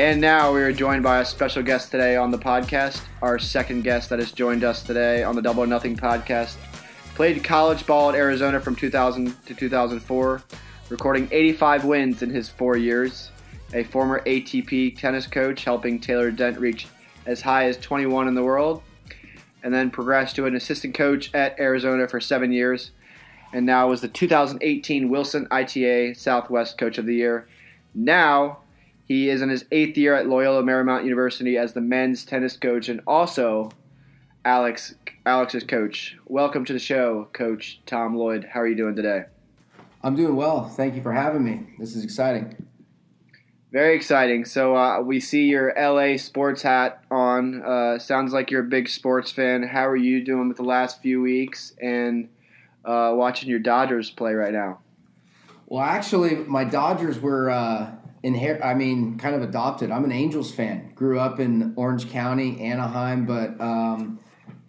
And now we are joined by a special guest today on the podcast. Our second guest that has joined us today on the Double Nothing podcast played college ball at Arizona from 2000 to 2004, recording 85 wins in his four years. A former ATP tennis coach, helping Taylor Dent reach as high as 21 in the world, and then progressed to an assistant coach at Arizona for seven years, and now was the 2018 Wilson ITA Southwest Coach of the Year. Now he is in his eighth year at Loyola Marymount University as the men's tennis coach and also Alex Alex's coach. Welcome to the show, Coach Tom Lloyd. How are you doing today? I'm doing well. Thank you for having me. This is exciting. Very exciting. So uh, we see your LA sports hat on. Uh, sounds like you're a big sports fan. How are you doing with the last few weeks and uh, watching your Dodgers play right now? Well, actually, my Dodgers were uh, inher- I mean, kind of adopted. I'm an Angels fan. Grew up in Orange County, Anaheim, but um,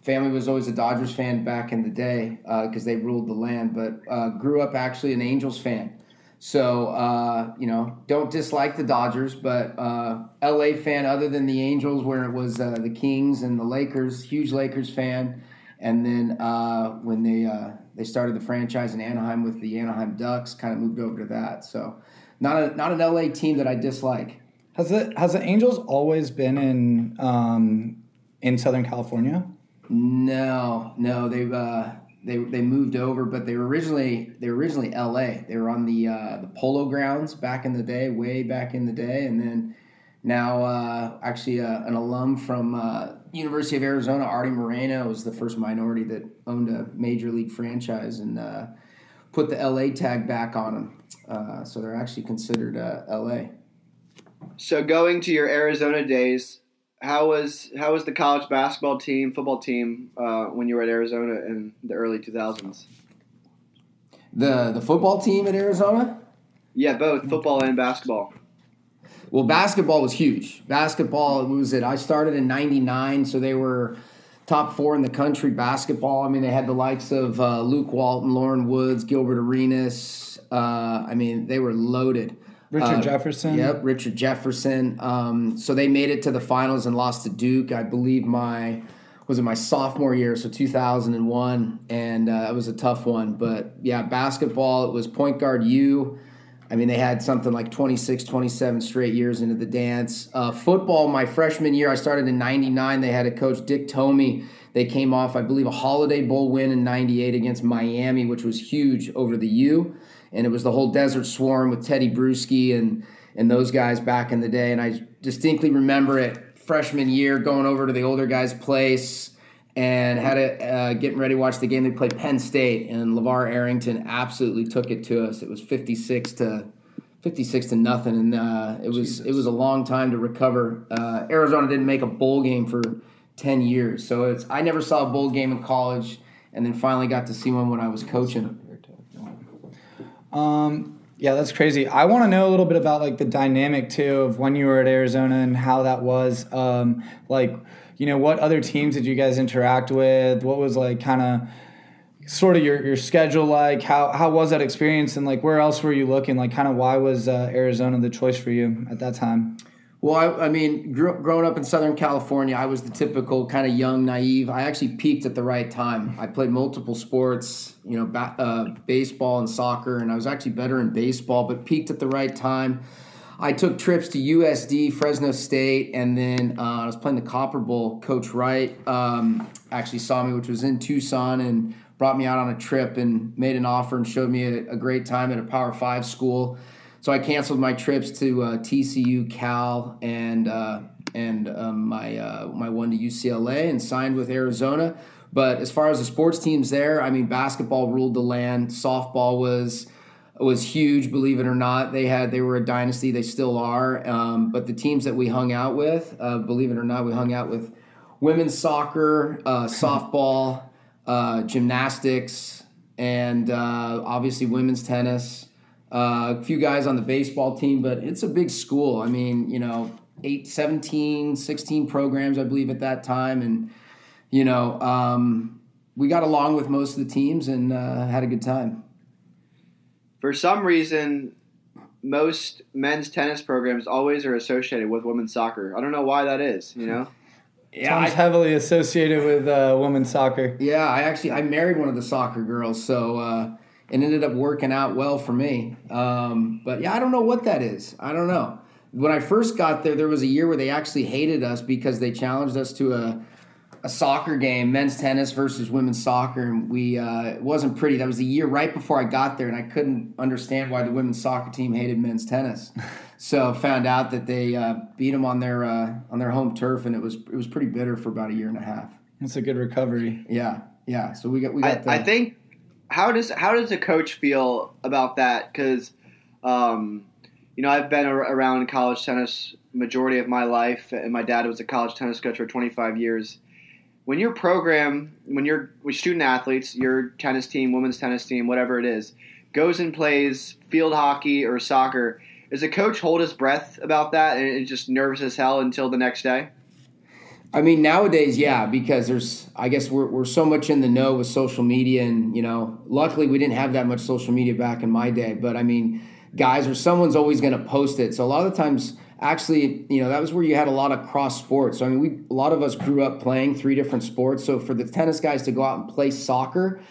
family was always a Dodgers fan back in the day because uh, they ruled the land. But uh, grew up actually an Angels fan. So uh, you know, don't dislike the Dodgers, but uh, LA fan other than the Angels, where it was uh, the Kings and the Lakers. Huge Lakers fan, and then uh, when they they started the franchise in Anaheim with the Anaheim Ducks, kind of moved over to that. So not a not an LA team that I dislike. Has the has the Angels always been in um, in Southern California? No, no, they've uh, they they moved over, but they were originally they were originally L.A. They were on the uh, the Polo Grounds back in the day, way back in the day, and then now uh, actually uh, an alum from uh, University of Arizona, Arte Moreno, was the first minority that owned a major league franchise and uh, put the L.A. tag back on them. Uh, so they're actually considered L.A. So going to your Arizona days, how was how was the college basketball team, football team uh, when you were at Arizona in the early two thousands? The the football team at Arizona. Yeah, both football and basketball. Well, basketball was huge. Basketball was it. I started in '99, so they were top four in the country basketball. I mean, they had the likes of uh, Luke Walton, Loren Woods, Gilbert Arenas. Uh, I mean, they were loaded. Richard uh, Jefferson. Yep, Richard Jefferson. Um, so they made it to the finals and lost to Duke. I believe my was it my sophomore year, so 2001, and uh, that was a tough one. But yeah, basketball. It was point guard you. I mean, they had something like 26, 27 straight years into the dance. Uh, football, my freshman year, I started in 99. They had a coach, Dick Tomey. They came off, I believe, a Holiday Bowl win in 98 against Miami, which was huge over the U and it was the whole Desert Swarm with Tedy Bruschi and and those guys back in the day. And I distinctly remember it freshman year going over to the older guys' place and had it uh, getting ready to watch the game. They played Penn State, and LaVar Arrington absolutely took it to us. It was fifty six to. 56 to nothing, and uh, it was Jesus. it was a long time to recover. Uh, Arizona didn't make a bowl game for 10 years, so it's I never saw a bowl game in college, and then finally got to see one when I was coaching. Um, yeah, that's crazy. I want to know a little bit about like the dynamic too of when you were at Arizona and how that was. Um, like, you know, what other teams did you guys interact with? What was like kind of sort of your, your schedule like? How how was that experience? And like, where else were you looking? Like, kind of why was uh, Arizona the choice for you at that time? Well, I, I mean, growing up in Southern California, I was the typical kind of young, naive. I actually peaked at the right time. I played multiple sports, you know, ba- uh, baseball and soccer, and I was actually better in baseball, but peaked at the right time. I took trips to USD, Fresno State, and then uh, I was playing the Copper Bowl. Coach Wright um, actually saw me, which was in Tucson, and brought me out on a trip and made an offer and showed me a, a great time at a Power Five school so I canceled my trips to uh, TCU, Cal, and uh, and um, my uh, my one to UCLA, and signed with Arizona. But as far as the sports teams there, I mean, basketball ruled the land. Softball was was huge, believe it or not. They had they were a dynasty. They still are. Um, but the teams that we hung out with, uh, believe it or not, we hung out with women's soccer, uh, softball, uh, gymnastics, and obviously women's tennis. Uh, a few guys on the baseball team, but it's a big school. I mean, you know, eight, 17, 16 programs, I believe, at that time. And, you know, um, we got along with most of the teams and uh, had a good time. For some reason, most men's tennis programs always are associated with women's soccer. I don't know why that is. You know. Yeah, Tom's I, heavily associated with uh, women's soccer. yeah. I actually I married one of the soccer girls, so uh, it ended up working out well for me. Um, but yeah, I don't know what that is. I don't know. When I first got there, there was a year where they actually hated us because they challenged us to a a soccer game, men's tennis versus women's soccer, and we uh, it wasn't pretty. That was the year right before I got there, and I couldn't understand why the women's soccer team hated men's tennis. so found out that they uh, beat them on their uh, on their home turf, and it was it was pretty bitter for about a year and a half. That's a good recovery. Yeah, yeah. So we got we I, the, I think how does how does a coach feel about that? Because um, you know I've been ar- around college tennis majority of my life, and my dad was a college tennis coach for 25 years. When your program, when with student athletes, your tennis team, women's tennis team, whatever it is, goes and plays field hockey or soccer, does a coach hold his breath about that and is just nervous as hell until the next day? I mean, nowadays, yeah, because there's, I guess we're, we're so much in the know with social media, and, you know, luckily we didn't have that much social media back in my day. But I mean, guys, or someone's always going to post it. So a lot of the times, actually, you know, that was where you had a lot of cross sports. So I mean, we, a lot of us grew up playing three different sports. So for the tennis guys to go out and play soccer,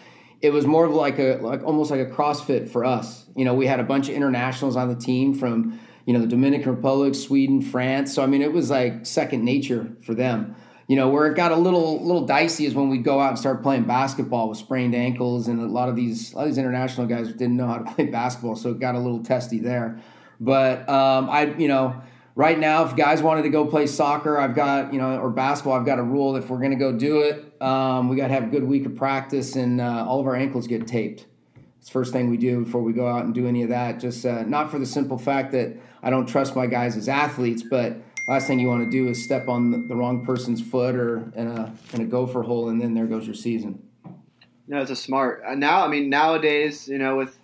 it was more of like a, like almost like a CrossFit for us. You know, we had a bunch of internationals on the team from, you know, the Dominican Republic, Sweden, France. So I mean, it was like second nature for them. You know, where it got a little little dicey is when we go out and start playing basketball with sprained ankles, and a lot of these a lot of these international guys didn't know how to play basketball, so it got a little testy there. But um, I, you know, right now, if guys wanted to go play soccer, I've got you know, or basketball, I've got a rule. If we're going to go do it, um, we got to have a good week of practice, and uh, all of our ankles get taped. It's first thing we do before we go out and do any of that. Just uh, not for the simple fact that I don't trust my guys as athletes, but last thing you want to do is step on the, the wrong person's foot or in a in a gopher hole, and then there goes your season. No, it's a smart. Uh, now, I mean, nowadays, you know, with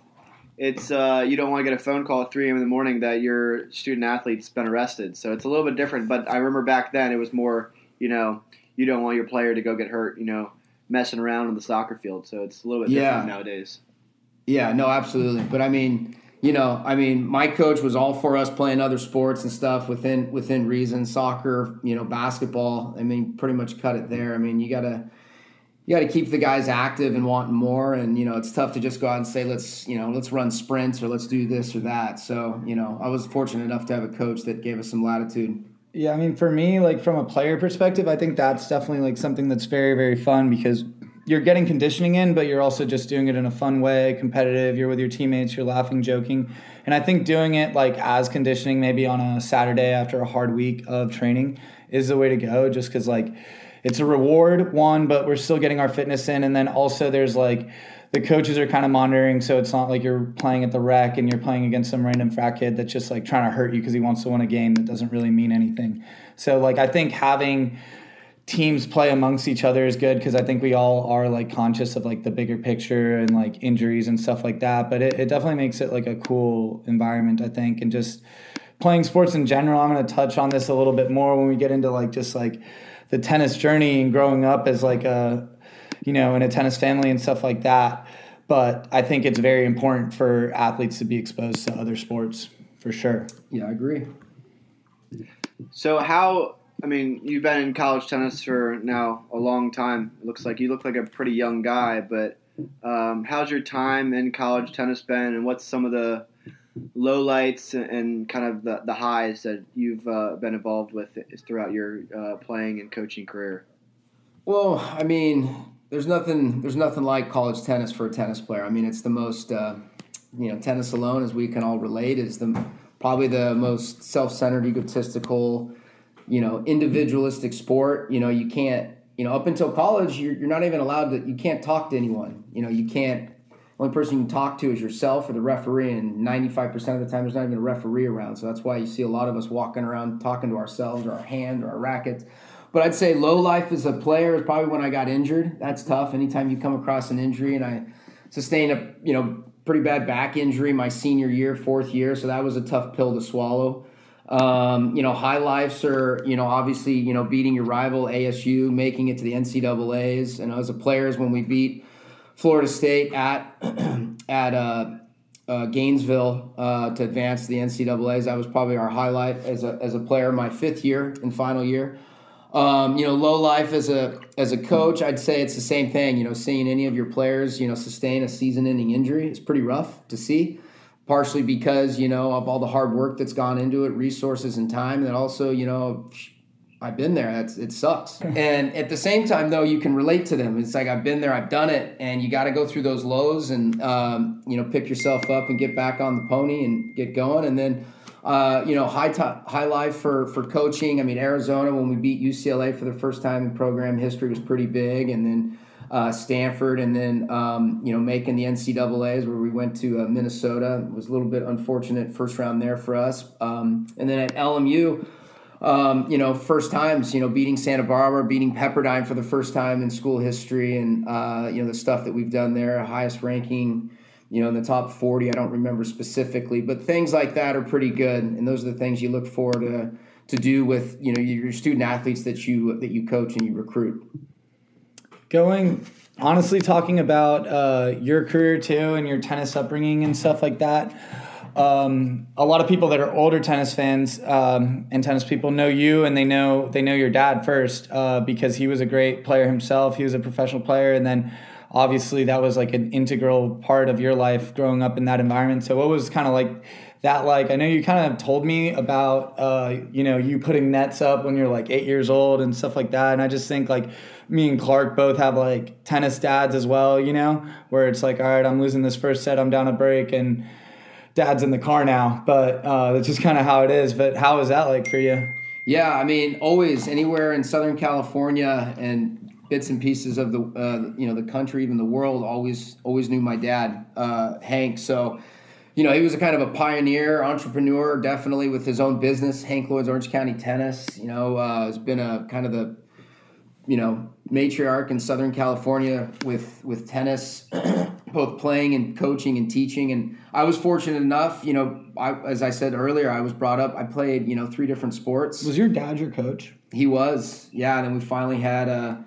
it's uh, you don't want to get a phone call at 3 a.m. in the morning that your student athlete's been arrested. So it's a little bit different. But I remember back then it was more, you know, you don't want your player to go get hurt, you know, messing around on the soccer field. So it's a little bit Yeah. different nowadays. Yeah, no, absolutely. But I mean, you know, I mean, my coach was all for us playing other sports and stuff within within reason. Soccer, you know, basketball. I mean, pretty much cut it there. I mean, you gotta you got to keep the guys active and wanting more. And you know, it's tough to just go out and say, let's you know, let's run sprints or let's do this or that. So you know, I was fortunate enough to have a coach that gave us some latitude. Yeah, I mean, for me, like from a player perspective, I think that's definitely like something that's very, very fun because you're getting conditioning in, but you're also just doing it in a fun way, competitive. You're with your teammates, you're laughing, joking. And I think doing it like as conditioning, maybe on a Saturday after a hard week of training, is the way to go just because like it's a reward, one, but we're still getting our fitness in. And then also there's like, the coaches are kind of monitoring, so it's not like you're playing at the rec and you're playing against some random frat kid that's just like trying to hurt you because he wants to win a game that doesn't really mean anything. So like I think having teams play amongst each other is good because I think we all are like conscious of like the bigger picture and like injuries and stuff like that. But it, it definitely makes it like a cool environment, I think, and just playing sports in general. I'm going to touch on this a little bit more when we get into like just like the tennis journey and growing up as like a you know in a tennis family and stuff like that. But I think it's very important for athletes to be exposed to other sports for sure. Yeah, I agree. So how? I mean, you've been in college tennis for now a long time. It looks like you look like a pretty young guy, but um, how's your time in college tennis been, and what's some of the lowlights and kind of the, the highs that you've uh, been involved with throughout your uh, playing and coaching career? Well, I mean, there's nothing there's nothing like college tennis for a tennis player. I mean, it's the most uh, you know, tennis alone, as we can all relate, is the probably the most self-centered, egotistical, you know, individualistic sport. You know, you can't, you know, up until college, you're, you're not even allowed to. You can't talk to anyone. You know, you can't. Only person you can talk to is yourself or the referee, and 95% of the time, there's not even a referee around. So that's why you see a lot of us walking around talking to ourselves or our hand or our rackets. But I'd say low life as a player is probably when I got injured. That's tough. Anytime you come across an injury, and I sustained a you know pretty bad back injury my senior year, fourth year, so that was a tough pill to swallow. Um, you know, high lives are you know obviously you know beating your rival ASU, making it to the NCAA's, and as a player is when we beat Florida State at at uh, uh, Gainesville uh, to advance the NCAA's. That was probably our highlight as a, as a player, my fifth year and final year. Um, you know, low life as a as a coach, I'd say it's the same thing. You know, seeing any of your players, you know, sustain a season-ending injury is pretty rough to see. Partially because you know of all the hard work that's gone into it, resources and time, and also you know I've been there. That's it sucks. and at the same time, though, you can relate to them. It's like I've been there, I've done it, and you got to go through those lows and um, you know pick yourself up and get back on the pony and get going. And then uh, you know high high life for for coaching. I mean Arizona when we beat UCLA for the first time in program history was pretty big, and then. Uh, Stanford, and then um, you know making the NCAA's where we went to uh, Minnesota it was a little bit unfortunate first round there for us, um, and then at LMU, um, you know, first times, you know, beating Santa Barbara, beating Pepperdine for the first time in school history, and uh, you know the stuff that we've done there, highest ranking, you know, in the top forty. I don't remember specifically, but things like that are pretty good, and those are the things you look for to to do with you know your student athletes that you that you coach and you recruit. Going honestly, talking about uh, your career too and your tennis upbringing and stuff like that um, a lot of people that are older tennis fans um, and tennis people know you and they know they know your dad first uh, because he was a great player himself. He was a professional player, and then obviously that was like an integral part of your life growing up in that environment. So what was kind of like that like? I know you kind of told me about uh, you know you putting nets up when you're like eight years old and stuff like that, and I just think like me and Clark both have like tennis dads as well, you know, where it's like all right, I'm losing this first set, I'm down a break and dad's in the car now, but uh, that's just kind of how it is. But how is that like for you? Yeah, I mean, always anywhere in Southern California and bits and pieces of the uh, you know the country, even the world, always always knew my dad, uh, Hank. So. You know, he was a kind of a pioneer, entrepreneur, definitely with his own business, Hank Lloyd's Orange County Tennis. You know, uh, has been a kind of the you know matriarch in Southern California with with tennis, both playing and coaching and teaching. And I was fortunate enough, you know, I, as I said earlier, I was brought up. I played you know three different sports. Was your dad your coach? He was, yeah. And then we finally had a.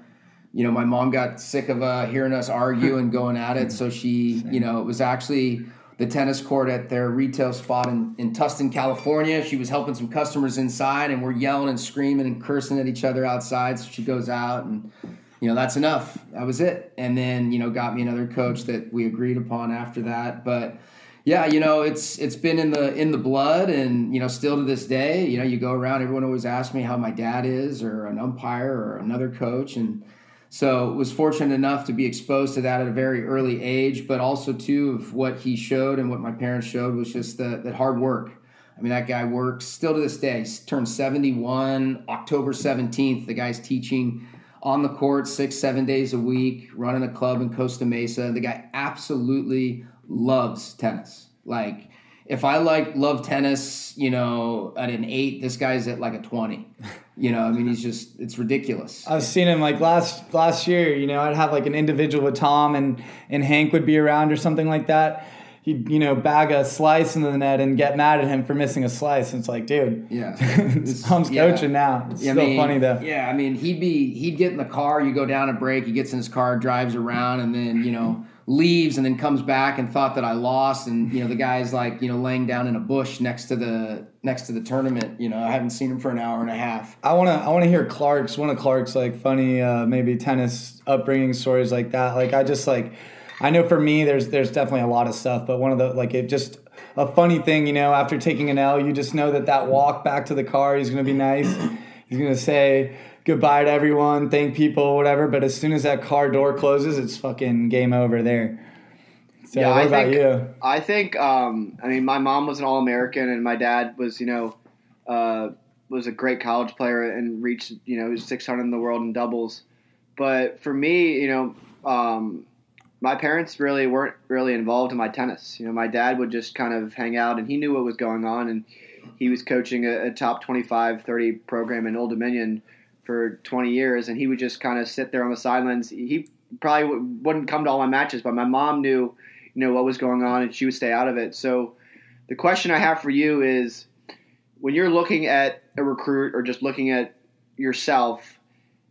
You know, my mom got sick of uh, hearing us argue and going at it, so she, you know, it was actually the tennis court at their retail spot in, in Tustin, California. She was helping some customers inside, and we're yelling and screaming and cursing at each other outside. So she goes out, and you know that's enough. That was it. And then you know got me another coach that we agreed upon after that. But yeah, you know it's it's been in the in the blood, and you know still to this day, you know you go around. Everyone always asks me how my dad is, or an umpire, or another coach, and so was fortunate enough to be exposed to that at a very early age, but also too of what he showed and what my parents showed was just the, that hard work. I mean, that guy works still to this day. He's turned 71, October 17th. The guy's teaching on the court six, seven days a week, running a club in Costa Mesa. The guy absolutely loves tennis. Like, if I like love tennis, you know, at an eight, this guy's at like a twenty. You know, I mean, he's just it's ridiculous. I've seen him like last last year. You know, I'd have like an individual with Tom and and Hank would be around or something like that. He'd you know bag a slice into the net and get mad at him for missing a slice. And it's like, dude, yeah, Tom's yeah. coaching now. It's yeah, still I mean, funny though. Yeah, I mean, he'd be he'd get in the car. You go down a break. He gets in his car, drives around, and then you know leaves and then comes back and thought that I lost and you know the guy's like you know laying down in a bush next to the next to the tournament you know I haven't seen him for an hour and a half I want to I want to hear Clark's one of Clark's like funny uh, maybe tennis upbringing stories like that like I just like I know for me there's there's definitely a lot of stuff but one of the like it just a funny thing you know after taking an L you just know that that walk back to the car he's gonna be nice he's gonna say goodbye to everyone, thank people, whatever. But as soon as that car door closes, it's fucking game over there. So yeah, what I about think, you? I think, um, I mean, my mom was an All American, and my dad was, you know, uh, was a great college player and reached, you know, 600 in the world in doubles. But for me, you know, um, my parents really weren't really involved in my tennis. You know, my dad would just kind of hang out, and he knew what was going on, and he was coaching a, a top 25, 30 program in Old Dominion for 20 years, and he would just kind of sit there on the sidelines. He probably w- wouldn't come to all my matches, but my mom knew, you know, what was going on, and she would stay out of it. So, the question I have for you is, when you're looking at a recruit or just looking at yourself,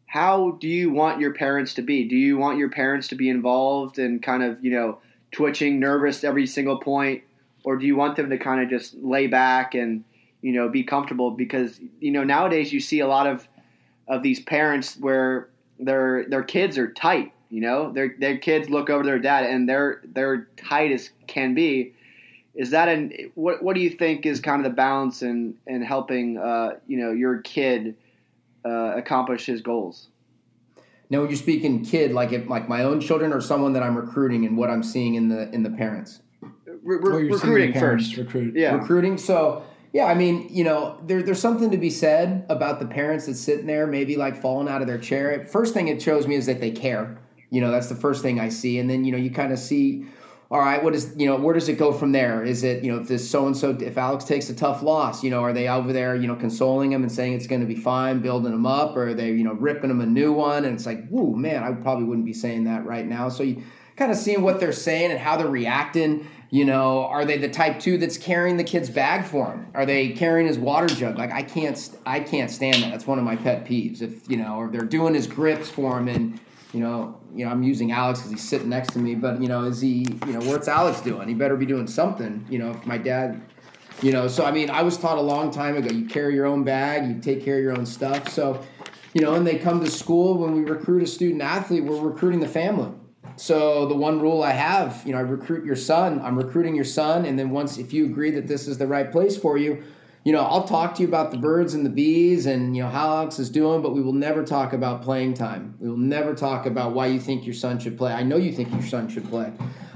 how do you want your parents to be? Do you want your parents to be involved and kind of, you know, twitching, nervous every single point, or do you want them to kind of just lay back and you know be comfortable? Because you know nowadays you see a lot of of these parents where their their kids are tight. You know, their their kids look over their dad and they're they're tight as can be. Is that an what? What do you think is kind of the balance in in helping uh, you know your kid uh, accomplish his goals? Now, when you're speaking kid, like if, like my own children or someone that I'm recruiting, and what I'm seeing in the in the parents. Re- re- recruiting first. Recruit. Yeah. Recruiting. So yeah, I mean, you know, there, there's something to be said about the parents that's sitting there, maybe like falling out of their chair. First thing it shows me is that they care. You know, that's the first thing I see, and then you know, you kind of see all right, what is you know where does it go from there? Is it you know if this so and so if Alex takes a tough loss, you know are they over there you know consoling him and saying it's going to be fine, building him up, or are they you know ripping him a new one? And it's like, whoo man, I probably wouldn't be saying that right now. So you kind of seeing what they're saying and how they're reacting. You know, are they the type two that's carrying the kid's bag for him? Are they carrying his water jug? Like I can't, I can't stand that. That's one of my pet peeves. If you know, or they're doing his grips for him and you know, you know, I'm using Alex because he's sitting next to me, but you know, is he, you know, what's Alex doing? He better be doing something. You know, if my dad, you know, so I mean, I was taught a long time ago, you carry your own bag, you take care of your own stuff. So, you know, and they come to school when we recruit a student athlete, we're recruiting the family. So the one rule I have, you know, I recruit your son. I'm recruiting your son, and then once if you agree that this is the right place for you, you know, I'll talk to you about the birds and the bees and, you know, how Alex is doing, but we will never talk about playing time. We will never talk about why you think your son should play. I know you think your son should play.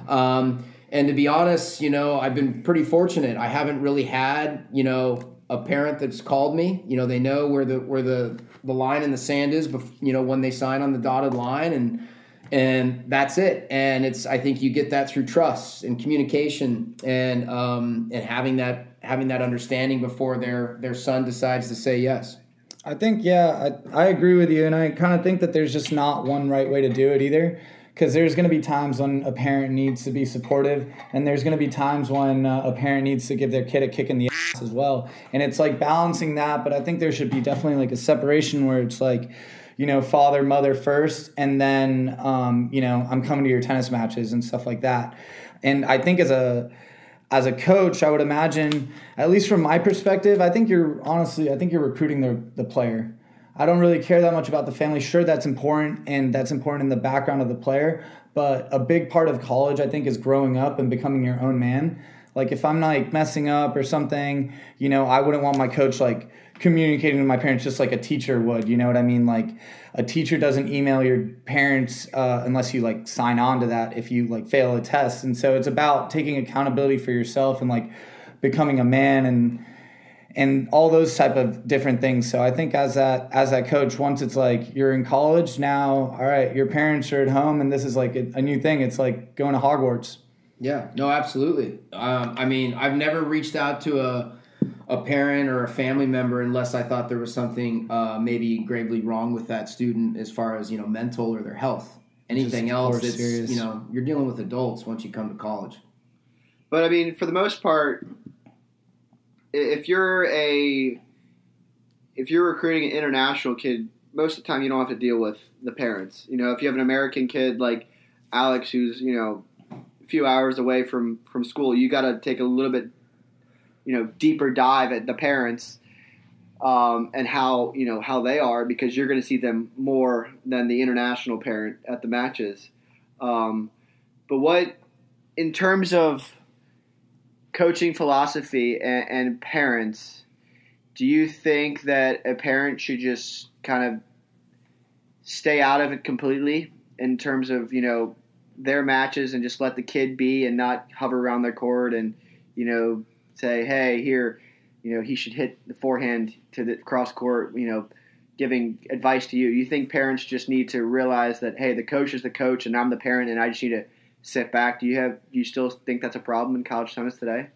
Um, and to be honest, you know, I've been pretty fortunate. I haven't really had, you know, a parent that's called me. You know, they know where the where the the line in the sand is, you know, when they sign on the dotted line and and that's it. And it's I think you get that through trust and communication and um, and having that having that understanding before their their son decides to say yes. I think yeah, I, I agree with you, and I kind of think that there's just not one right way to do it either. Because there's going to be times when a parent needs to be supportive, and there's going to be times when uh, a parent needs to give their kid a kick in the ass as well. And it's like balancing that, but I think there should be definitely like a separation where it's like, you know, father, mother first, and then, um, you know, I'm coming to your tennis matches and stuff like that. And I think as a as a coach, I would imagine, at least from my perspective, I think you're honestly, I think you're recruiting the, the player. I don't really care that much about the family. Sure, that's important, and that's important in the background of the player. But a big part of college, I think, is growing up and becoming your own man. Like if I'm like messing up or something, you know, I wouldn't want my coach like communicating to my parents just like a teacher would. You know what I mean? Like a teacher doesn't email your parents uh, unless you like sign on to that if you like fail a test. And so it's about taking accountability for yourself and like becoming a man and and all those type of different things. So I think as that as that coach, once it's like you're in college now, all right, your parents are at home, and this is like a, a new thing. It's like going to Hogwarts. Yeah, no, absolutely. Um, I mean, I've never reached out to a a parent or a family member unless I thought there was something uh, maybe gravely wrong with that student as far as you know mental or their health. Anything Just else, it's serious. you know you're dealing with adults once you come to college. But I mean, for the most part, if you're a if you're recruiting an international kid, most of the time you don't have to deal with the parents. You know, if you have an American kid like Alex, who's you know few hours away from from school, you got to take a little bit you know deeper dive at the parents um, and how you know how they are because you're going to see them more than the international parent at the matches. Um, but what in terms of coaching philosophy and, and parents, do you think that a parent should just kind of stay out of it completely in terms of you know their matches and just let the kid be and not hover around their court and you know say hey here you know he should hit the forehand to the cross court you know giving advice to you. You think parents just need to realize that hey the coach is the coach and i'm the parent and i just need to sit back. Do you have do you still think that's a problem in college tennis today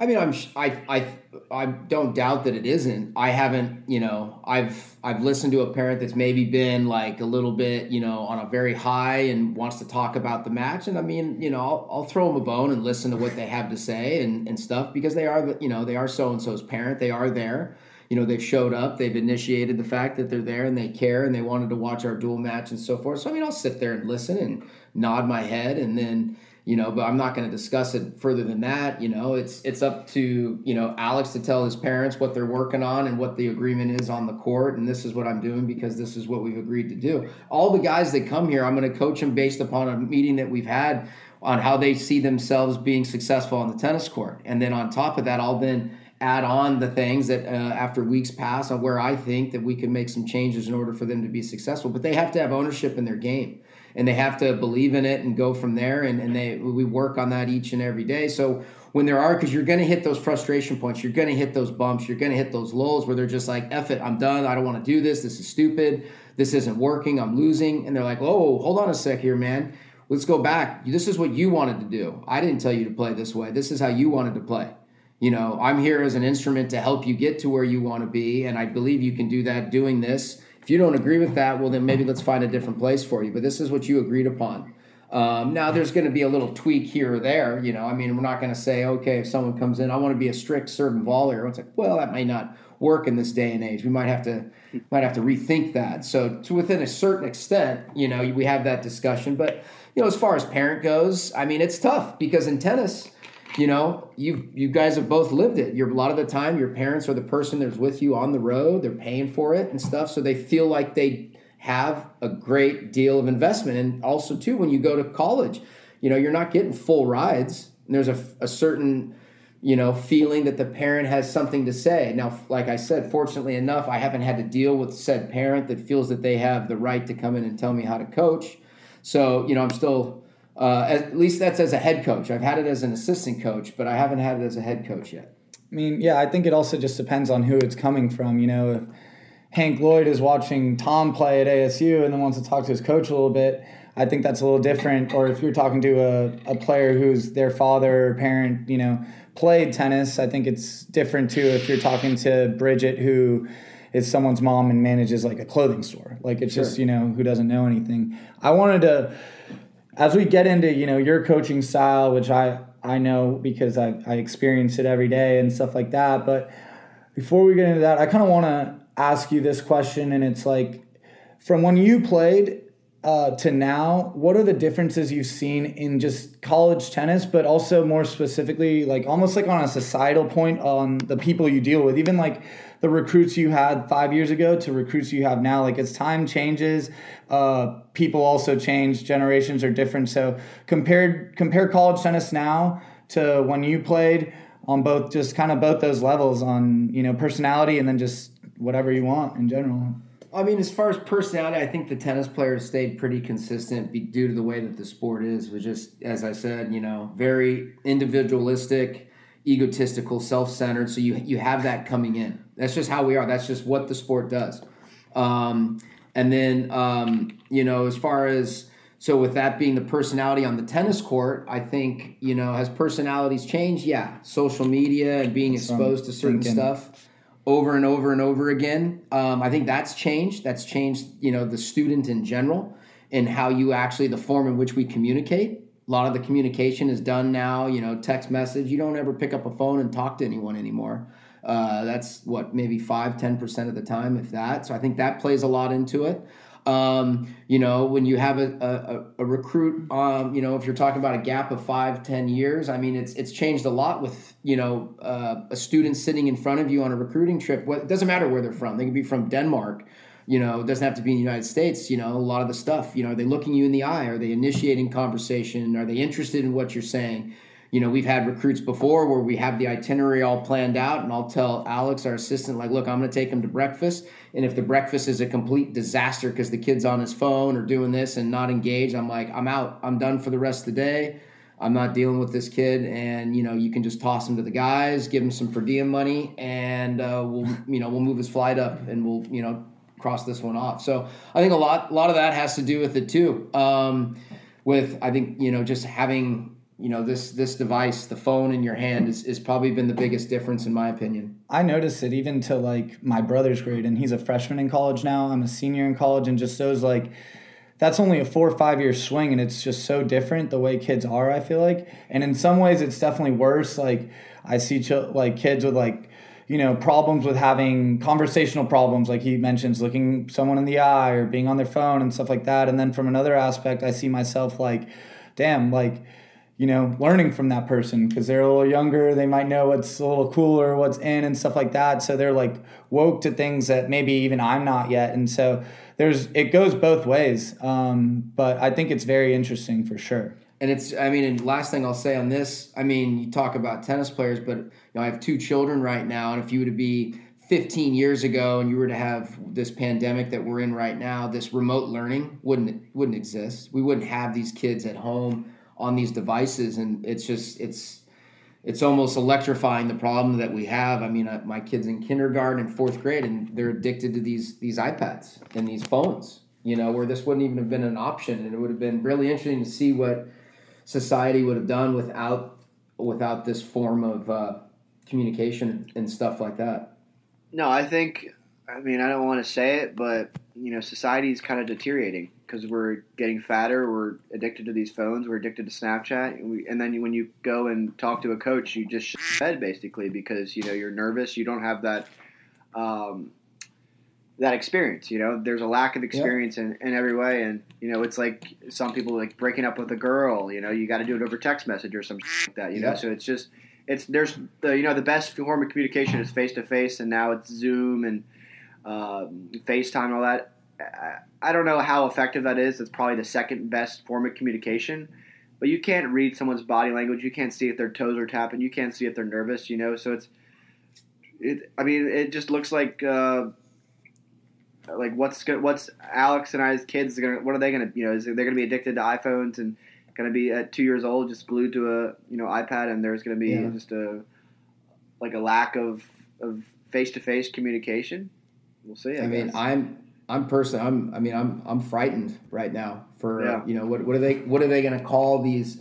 I mean, I'm I I I don't doubt that it isn't. I haven't, you know, I've I've listened to a parent that's maybe been like a little bit, you know, on a very high and wants to talk about the match. And I mean, you know, I'll, I'll throw them a bone and listen to what they have to say and, and stuff because they are, the, you know, they are so and so's parent. They are there. You know, they've showed up. They've initiated the fact that they're there and they care and they wanted to watch our dual match and so forth. So I mean, I'll sit there and listen and nod my head and then you know but i'm not going to discuss it further than that you know? It's it's up to you know alex to tell his parents what they're working on and what the agreement is on the court and this is what i'm doing because this is what we've agreed to do. All the guys that come here i'm going to coach them based upon a meeting that we've had on how they see themselves being successful on the tennis court. And then on top of that i'll then add on the things that uh, after weeks pass on where i think that we can make some changes in order for them to be successful but they have to have ownership in their game and they have to believe in it and go from there. And, and they we work on that each and every day. So when there are, because you're going to hit those frustration points, you're going to hit those bumps, you're going to hit those lulls where they're just like, "Eff it, I'm done. I don't want to do this. This is stupid. This isn't working. I'm losing." And they're like, "Oh, hold on a sec here, man." Let's go back. This is what you wanted to do. I didn't tell you to play this way. This is how you wanted to play. You know, I'm here as an instrument to help you get to where you want to be, and I believe you can do that doing this if you don't agree with that, well, then maybe let's find a different place for you. But this is what you agreed upon. Um, now, there's going to be a little tweak here or there. You know, I mean, we're not going to say, okay, if someone comes in, I want to be a strict serve and volley. It's like, well, that may not work in this day and age. We might have to might have to rethink that. So, to within a certain extent, you know, we have that discussion. But you know, as far as parent goes, I mean, it's tough because in tennis you know, you you guys have both lived it. You're a lot of the time your parents are the person that's with you on the road. They're paying for it and stuff, so they feel like they have a great deal of investment. And also too, when you go to college, you know, you're not getting full rides. And there's a, a certain you know feeling that the parent has something to say now like i said fortunately enough i haven't had to deal with said parent that feels that they have the right to come in and tell me how to coach so you know i'm still uh, at least that's as a head coach. I've had it as an assistant coach, but I haven't had it as a head coach yet. I mean, yeah, I think it also just depends on who it's coming from. You know, if Hank Lloyd is watching Tom play at ASU and then wants to talk to his coach a little bit, I think that's a little different. Or if you're talking to a, a player who's their father or parent, you know, played tennis, I think it's different too if you're talking to Bridget who is someone's mom and manages like a clothing store. Like it's sure. just, you know, who doesn't know anything. I wanted to as we get into you know your coaching style, which I I know because I I experience it every day and stuff like that. But before we get into that, I kind of want to ask you this question, and it's like from when you played uh, to now, what are the differences you've seen in just college tennis, but also more specifically, like almost like on a societal point on the people you deal with, even like the recruits you had five years ago to recruits you have now. Like as time changes, uh, people also change. Generations are different. So compared compare college tennis now to when you played on both, just kind of both those levels on you know personality and then just whatever you want in general. I mean, as far as personality, I think the tennis players stayed pretty consistent due to the way that the sport is. Was just, as I said, you know, very individualistic, egotistical, self-centered. So you you have that coming in. That's just how we are. That's just what the sport does. Um, and then, um, you know, as far as so with that being the personality on the tennis court, I think you know has personalities changed? Yeah, social media and being exposed to certain thinking. stuff over and over and over again. Um, I think that's changed. That's changed, you know, the student in general and how you actually the form in which we communicate. A lot of the communication is done now, you know, text message. You don't ever pick up a phone and talk to anyone anymore. Uh, that's what maybe five, ten percent of the time, if that. So I think that plays a lot into it. Um, you know, when you have a, a, a recruit, um, you know, if you're talking about a gap of five, ten years, I mean, it's it's changed a lot with you know uh, a student sitting in front of you on a recruiting trip. Well, it doesn't matter where they're from; they can be from Denmark. You know, it doesn't have to be in the United States. You know, a lot of the stuff. You know, are they looking you in the eye? Are they initiating conversation? Are they interested in what you're saying? You know, we've had recruits before where we have the itinerary all planned out, and I'll tell Alex, our assistant, like, look, I'm going to take him to breakfast. And if the breakfast is a complete disaster because the kid's on his phone or doing this and not engaged, I'm like, I'm out. I'm done for the rest of the day. I'm not dealing with this kid. And, you know, you can just toss him to the guys, give him some per diem money, and uh, we'll, you know, we'll move his flight up and we'll, you know, cross this one off. So I think a lot, a lot of that has to do with it too. Um, with, I think, you know, just having you know this this device the phone in your hand is, is probably been the biggest difference in my opinion. I noticed it even to like my brother's grade and he's a freshman in college now. I'm a senior in college and just those like that's only a four or five year swing and it's just so different the way kids are i feel like. And in some ways it's definitely worse. Like i see ch- like kids with like you know problems with having conversational problems. Like he mentions looking someone in the eye or being on their phone and stuff like that. And then from another aspect i see myself like damn like you know, learning from that person because they're a little younger. They might know what's a little cooler, what's in, and stuff like that. So they're like woke to things that maybe even I'm not yet. And so there's it goes both ways. Um, but I think it's very interesting for sure. And it's, I mean, and last thing I'll say on this, I mean, you talk about tennis players, but you know, I have two children right now, and if you were to be 15 years ago and you were to have this pandemic that we're in right now, this remote learning wouldn't wouldn't exist. We wouldn't have these kids at home on these devices, and it's just it's it's almost electrifying the problem that we have. I mean, uh, my kids in kindergarten and fourth grade, and they're addicted to these these iPads and these phones. You know, where this wouldn't even have been an option, and it would have been really interesting to see what society would have done without without this form of uh, communication and stuff like that. No, I think. I mean, I don't want to say it, but you know, society is kind of deteriorating because we're getting fatter. We're addicted to these phones. We're addicted to Snapchat. And, we, and then when you go and talk to a coach, you just bed basically because you know you're nervous. You don't have that um, that experience. You know, there's a lack of experience yeah. in, in every way, and you know, it's like some people like breaking up with a girl. You know, you got to do it over text message or something like that. You yeah. know, so it's just it's there's the you know the best form of communication is face to face, and now it's Zoom and um, FaceTime and all that I don't know how effective that is. It's probably the second best form of communication. But you can't read someone's body language. You can't see if their toes are tapping. You can't see if they're nervous. You know, so it's. It, I mean, it just looks like. Uh, like what's gonna, what's Alex and I's kids gonna what are they gonna you know is they're gonna be addicted to iPhones and gonna be at two years old just glued to a you know iPad and there's gonna be yeah. just a like a lack of of face to face communication. We'll see. I, I mean, I'm I'm personally, I'm, I mean, I'm, I'm frightened right now for, yeah. you know, what, what are they, what are they going to call these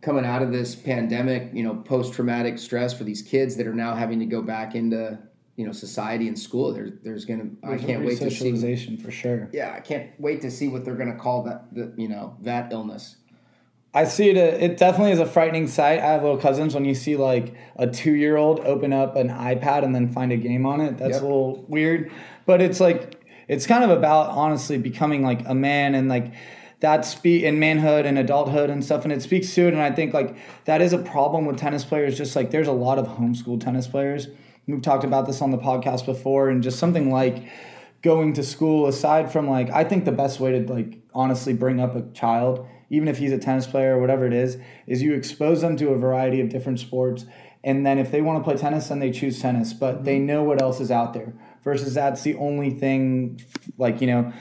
coming out of this pandemic, you know, post traumatic stress for these kids that are now having to go back into, you know, society and school. There's, there's going to, I can't wait to see for sure. Yeah. I can't wait to see what they're going to call that, the, you know, that illness. I see it. It definitely is a frightening sight. I have little cousins. When you see like a two-year-old open up an iPad and then find a game on it, that's yep. a little weird. But it's like it's kind of about honestly becoming like a man and like that speak in manhood and adulthood and stuff and it speaks to it and i think like that is a problem with tennis players just like there's a lot of homeschool tennis players. We've talked about this on the podcast before and just something like going to school aside from like i think the best way to like honestly bring up a child even if he's a tennis player or whatever it is is you expose them to a variety of different sports and then if they want to play tennis then they choose tennis but they mm-hmm. know what else is out there versus that's the only thing like you know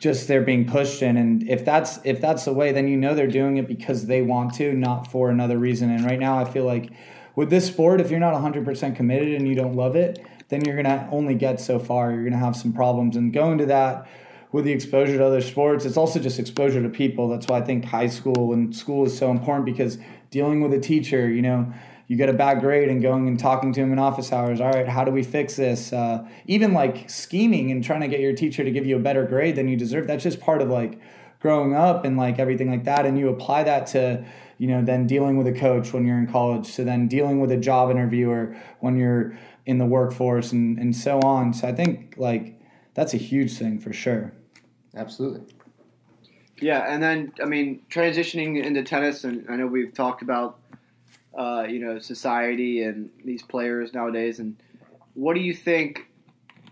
just they're being pushed in. And if that's if that's the way then you know they're doing it because they want to not for another reason. And right now i feel like with this sport if you're not 100% committed and you don't love it then you're going to only get so far. You're going to have some problems. And going to that with the exposure to other sports it's also just exposure to people. That's why i think high school and school is so important because dealing with a teacher you know you get a bad grade and going and talking to him in office hours. All right, how do we fix this? Uh, even like scheming and trying to get your teacher to give you a better grade than you deserve. That's just part of like growing up and like everything like that. And you apply that to, you know, then dealing with a coach when you're in college, to then dealing with a job interviewer when you're in the workforce and, and so on. So I think like that's a huge thing for sure. Absolutely. Yeah, and then I mean transitioning into tennis, and I know we've talked about uh, you know, society and these players nowadays. And what do you think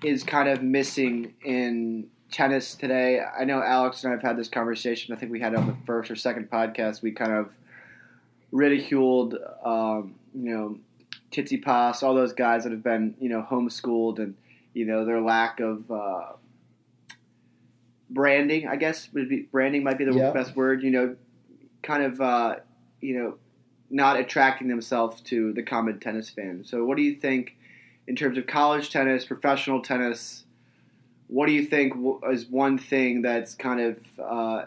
is kind of missing in tennis today? I know Alex and I have had this conversation. I think we had it on the first or second podcast. We kind of ridiculed, um, you know, Tsitsipas, all those guys that have been, you know, homeschooled and, you know, their lack of uh, branding, I guess, would be branding might be the yeah. best word, you know, kind of, uh, you know, not attracting themselves to the common tennis fan. So, what do you think in terms of college tennis, professional tennis? What do you think is one thing that's kind of uh,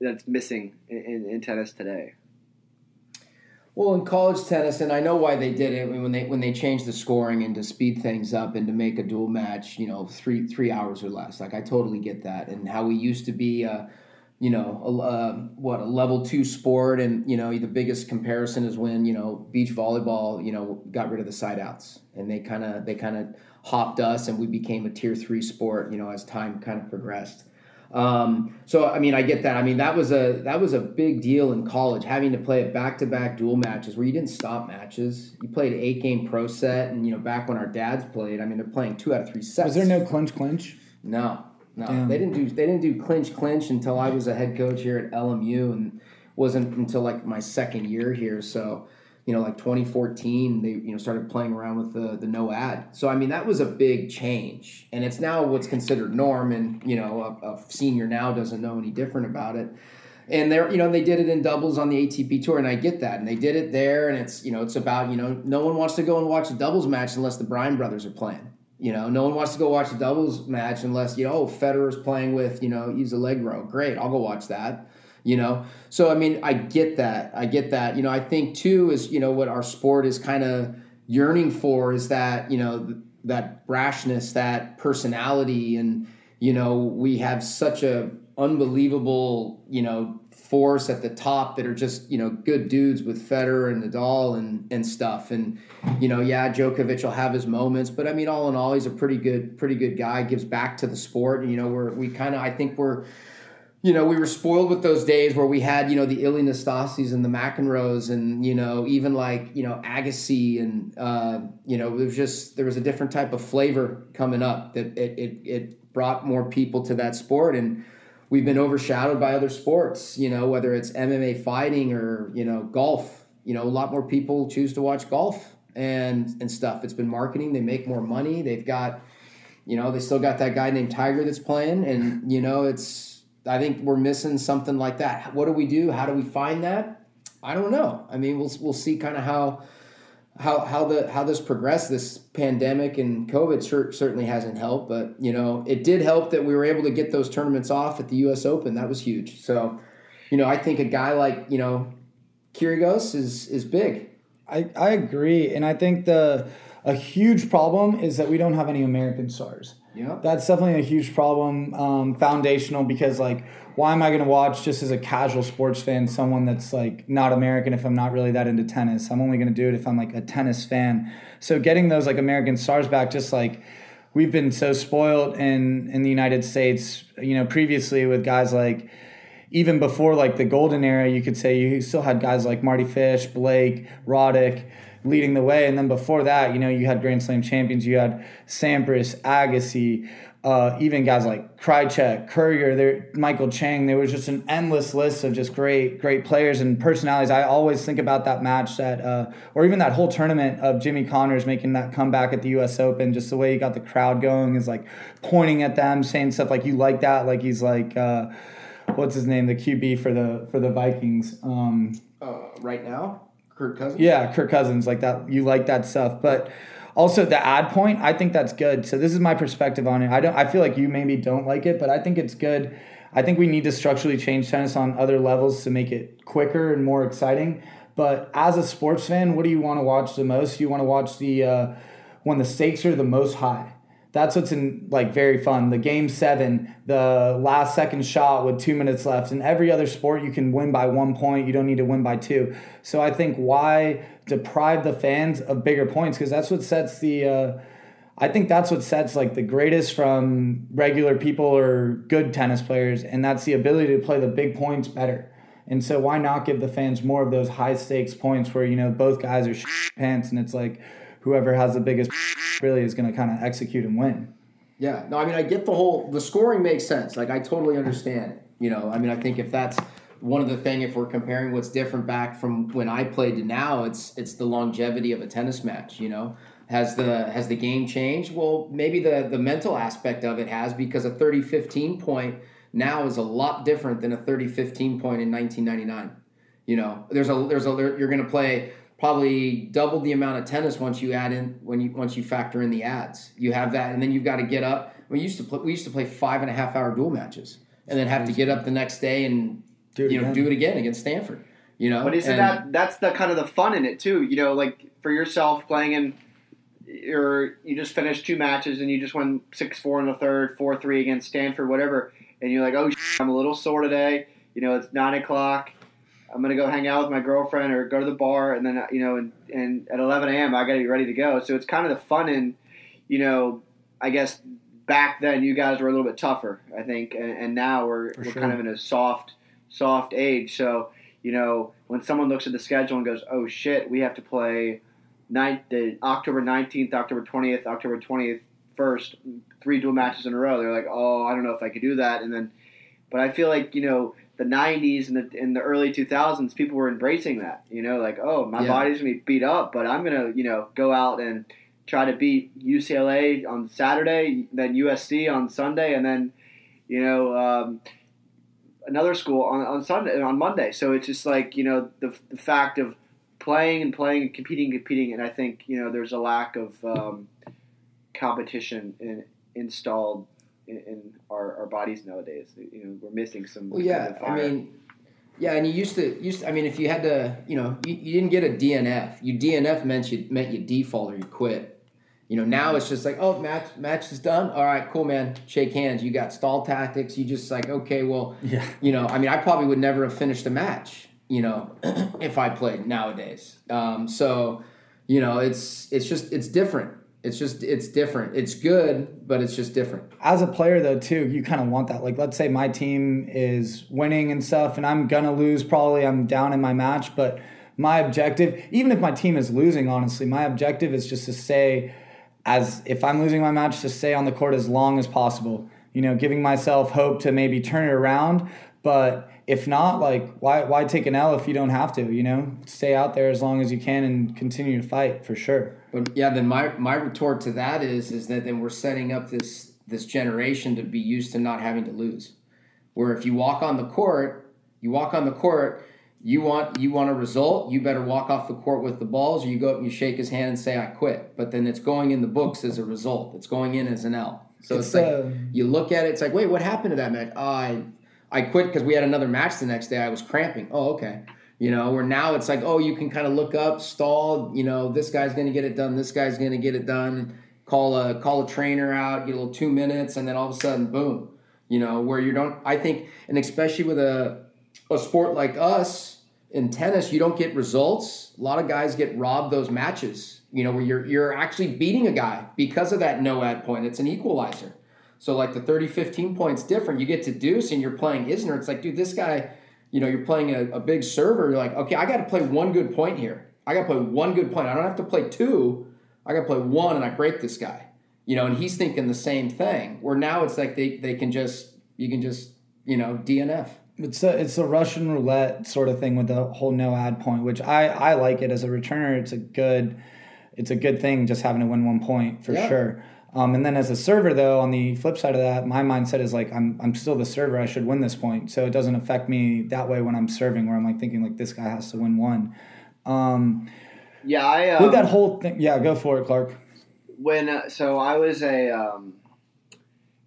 that's missing in, in, tennis today? Well, in college tennis, and I know why they did it when they when they changed the scoring and to speed things up and to make a dual match, you know, three three hours or less. Like I totally get that, and how we used to be. Uh, you know, a, uh, what a level two sport, and you know the biggest comparison is when you know beach volleyball, you know, got rid of the side outs, and they kind of they kind of hopped us, and we became a tier three sport, you know, as time kind of progressed. Um, so I mean, I get that. I mean, that was a that was a big deal in college, having to play a back to back dual matches where you didn't stop matches. You played an eight game pro set, and you know, back when our dads played, I mean, they're playing two out of three sets. Was there no clinch clinch? No, no, Damn. they didn't do they didn't do clinch clinch until I was a head coach here at LMU, and wasn't until like my second year here. So, you know, like 2014, they you know started playing around with the the no ad. So I mean, that was a big change, and it's now what's considered norm. And you know, a, a senior now doesn't know any different about it. And they're you know they did it in doubles on the ATP tour, and I get that. And they did it there, and it's you know it's about you know no one wants to go and watch a doubles match unless the Bryan brothers are playing. You know, no one wants to go watch a doubles match unless you know oh, Federer's playing with you know Yves Allegro. Great, I'll go watch that. You know, so I mean, I get that. I get that. You know, I think too is you know what our sport is kind of yearning for is that you know th- that brashness, that personality, and you know we have such a unbelievable you know force at the top that are just you know good dudes with Federer and Nadal and and stuff. And you know, yeah, Djokovic will have his moments, but I mean, all in all, he's a pretty good pretty good guy. Gives back to the sport, and you know, we're we kind of I think we're you know, we were spoiled with those days where we had, you know, the Ilie Nastases and the McEnroes and, you know, even like, you know, Agassi and, uh, you know, it was just, there was a different type of flavor coming up that it, it, it brought more people to that sport. And we've been overshadowed by other sports, you know, whether it's MMA fighting or, you know, golf, you know, a lot more people choose to watch golf and, and stuff. It's been marketing. They make more money. They've got, you know, they still got that guy named Tiger that's playing and, you know, it's, I think we're missing something like that. What do we do? How do we find that? I don't know. I mean, we'll we'll see kind of how how how the how this progressed. This pandemic and COVID cer- certainly hasn't helped, but you know, it did help that we were able to get those tournaments off at the U.S. Open. That was huge. So, you know, I think a guy like you know Kyrgios is is big. I, I agree, and I think the a huge problem is that we don't have any American stars. Yeah. That's definitely a huge problem, um, foundational because like, why am I going to watch just as a casual sports fan someone that's like not American if I'm not really that into tennis? I'm only going to do it if I'm like a tennis fan. So getting those like American stars back, just like we've been so spoiled in in the United States, you know, previously with guys like even before like the golden era, you could say you still had guys like Mardy Fish, Blake, Roddick leading the way. And then before that, you know, you had Grand Slam champions, you had Sampras, Agassi, uh, even guys like Krajicek, Courier, there, Michael Chang. There was just an endless list of just great, great players and personalities. I always think about that match that, uh, or even that whole tournament of Jimmy Connors making that comeback at the U.S. Open. Just the way he got the crowd going is like pointing at them, saying stuff like "You like that?" Like he's like, uh, what's his name, the QB for the for the Vikings. Um, Uh, right now, Kirk Cousins. yeah, Kirk Cousins, like that. You like that stuff, but also the ad point. I think that's good. So this is my perspective on it. I don't. I feel like you maybe don't like it, but I think it's good. I think we need to structurally change tennis on other levels to make it quicker and more exciting. But as a sports fan, what do you want to watch the most? You want to watch the uh, when the stakes are the most high. That's what's in like very fun. The game seven, the last second shot with two minutes left. In every other sport, you can win by one point. You don't need to win by two. So I think why deprive the fans of bigger points? Because that's what sets the. Uh, I think that's what sets like the greatest from regular people or good tennis players, and that's the ability to play the big points better. And so why not give the fans more of those high stakes points where you know both guys are pants, and it's like whoever has the biggest really is going to kind of execute and win. Yeah, no, I mean, I get the whole the scoring makes sense. Like, I totally understand. You know, I mean, I think if that's one of the thing, if we're comparing what's different back from when I played to now, it's it's the longevity of a tennis match. You know, has the has the game changed? Well, maybe the the mental aspect of it has because a 30-15 point now is a lot different than a 30-15 point in 1999. You know, there's a there's a you're going to play probably double the amount of tennis once you add in when you once you factor in the ads. You have that, and then you've got to get up. We used to play, we used to play five and a half hour dual matches, and then have to get up the next day and Do it you know again. do it again against Stanford. You know, But isn't And- that that's the kind of the fun in it too? You know, like for yourself playing in, or you just finished two matches and you just won six four in the third, four three against Stanford, whatever, and you're like, oh, I'm a little sore today. You know, it's nine o'clock. I'm gonna go hang out with my girlfriend or go to the bar, and then you know, and, and at 11 a.m. I gotta be ready to go. So it's kind of the fun in, you know, I guess back then you guys were a little bit tougher, I think, and, and now we're For we're sure. kind of in a soft soft age. So you know when someone looks at the schedule and goes, "Oh shit, we have to play ninth, the October nineteenth, October twentieth, October twentieth first, three dual matches in a row," they're like, "Oh, I don't know if I could do that," and then, but I feel like you know. The '90s and the in the early 2000s, people were embracing that. You know, like, oh, my Yeah. body's gonna be beat up, but I'm gonna, you know, go out and try to beat UCLA on Saturday, then USC on Sunday, and then you know um, another school on, on Sunday on Monday. So it's just like you know the, the fact of playing and playing and competing and competing, and I think you know there's a lack of um, competition in, installed in, in our, our bodies nowadays. You know we're missing some. Well, yeah, competitive I fire. mean, yeah, and you used to used. To, I mean, if you had to, you know, you, you didn't get a DNF. You DNF meant you meant you default or you quit. You know, now it's just like, oh, match match is done. All right, cool, man. Shake hands. You got stall tactics. You just like, okay, well, Yeah. you know, I mean, I probably would never have finished the match. You know, if I played nowadays. Um, so, you know, it's it's just it's different. It's just it's different. It's good, but it's just different. as a player though too you kind of want that like let's say my team is winning and stuff and i'm gonna lose probably i'm down in my match but my objective even if my team is losing honestly my objective is just to stay as if i'm losing my match to stay on the court as long as possible you know giving myself hope to maybe turn it around but if not like why why take an l if you don't have to you know stay out there as long as you can and continue to fight for sure But yeah, then my my retort to that is is that then we're setting up this this generation to be used to not having to lose. Where if you walk on the court, you walk on the court, you want you want a result, you better walk off the court with the balls, or you go up and you shake his hand and say I quit. But then it's going in the books as a result. It's going in as an L. So it's, It's, like uh, you look at it, it's like, wait, what happened to that match? Oh, I I quit because we had another match the next day. I was cramping. Oh, okay. You know, where now it's like, oh, you can kind of look up, stall. You know, this guy's going to get it done. This guy's going to get it done. Call a call a trainer out, get a little two minutes, and then all of a sudden, boom. You know, where you don't. I think, and especially with a a sport like us in tennis, you don't get results. A lot of guys get robbed those matches. You know, where you're you're actually beating a guy because of that no ad point. It's an equalizer. So like the 30, 15 points different. You get to deuce and you're playing Isner. It's like, dude, this guy, you know, you're playing a, a big server. You're like, okay, I got to play one good point here. I got to play one good point. I don't have to play two. I got to play one and I break this guy. You know, and he's thinking the same thing. Where now it's like they, they can just, you can just, you know, DNF. It's a it's a Russian roulette sort of thing with the whole no ad point, which I I like it as a returner. It's a good it's a good thing just having to win one point for Yeah. sure. Um, and then as a server though, on the flip side of that, my mindset is like I'm I'm still the server. I should win this point, so it doesn't affect me that way when I'm serving, where I'm like thinking like this guy has to win one. Um, yeah, I um, with that whole thing, yeah, go for it, Clark. when uh, so I was a um,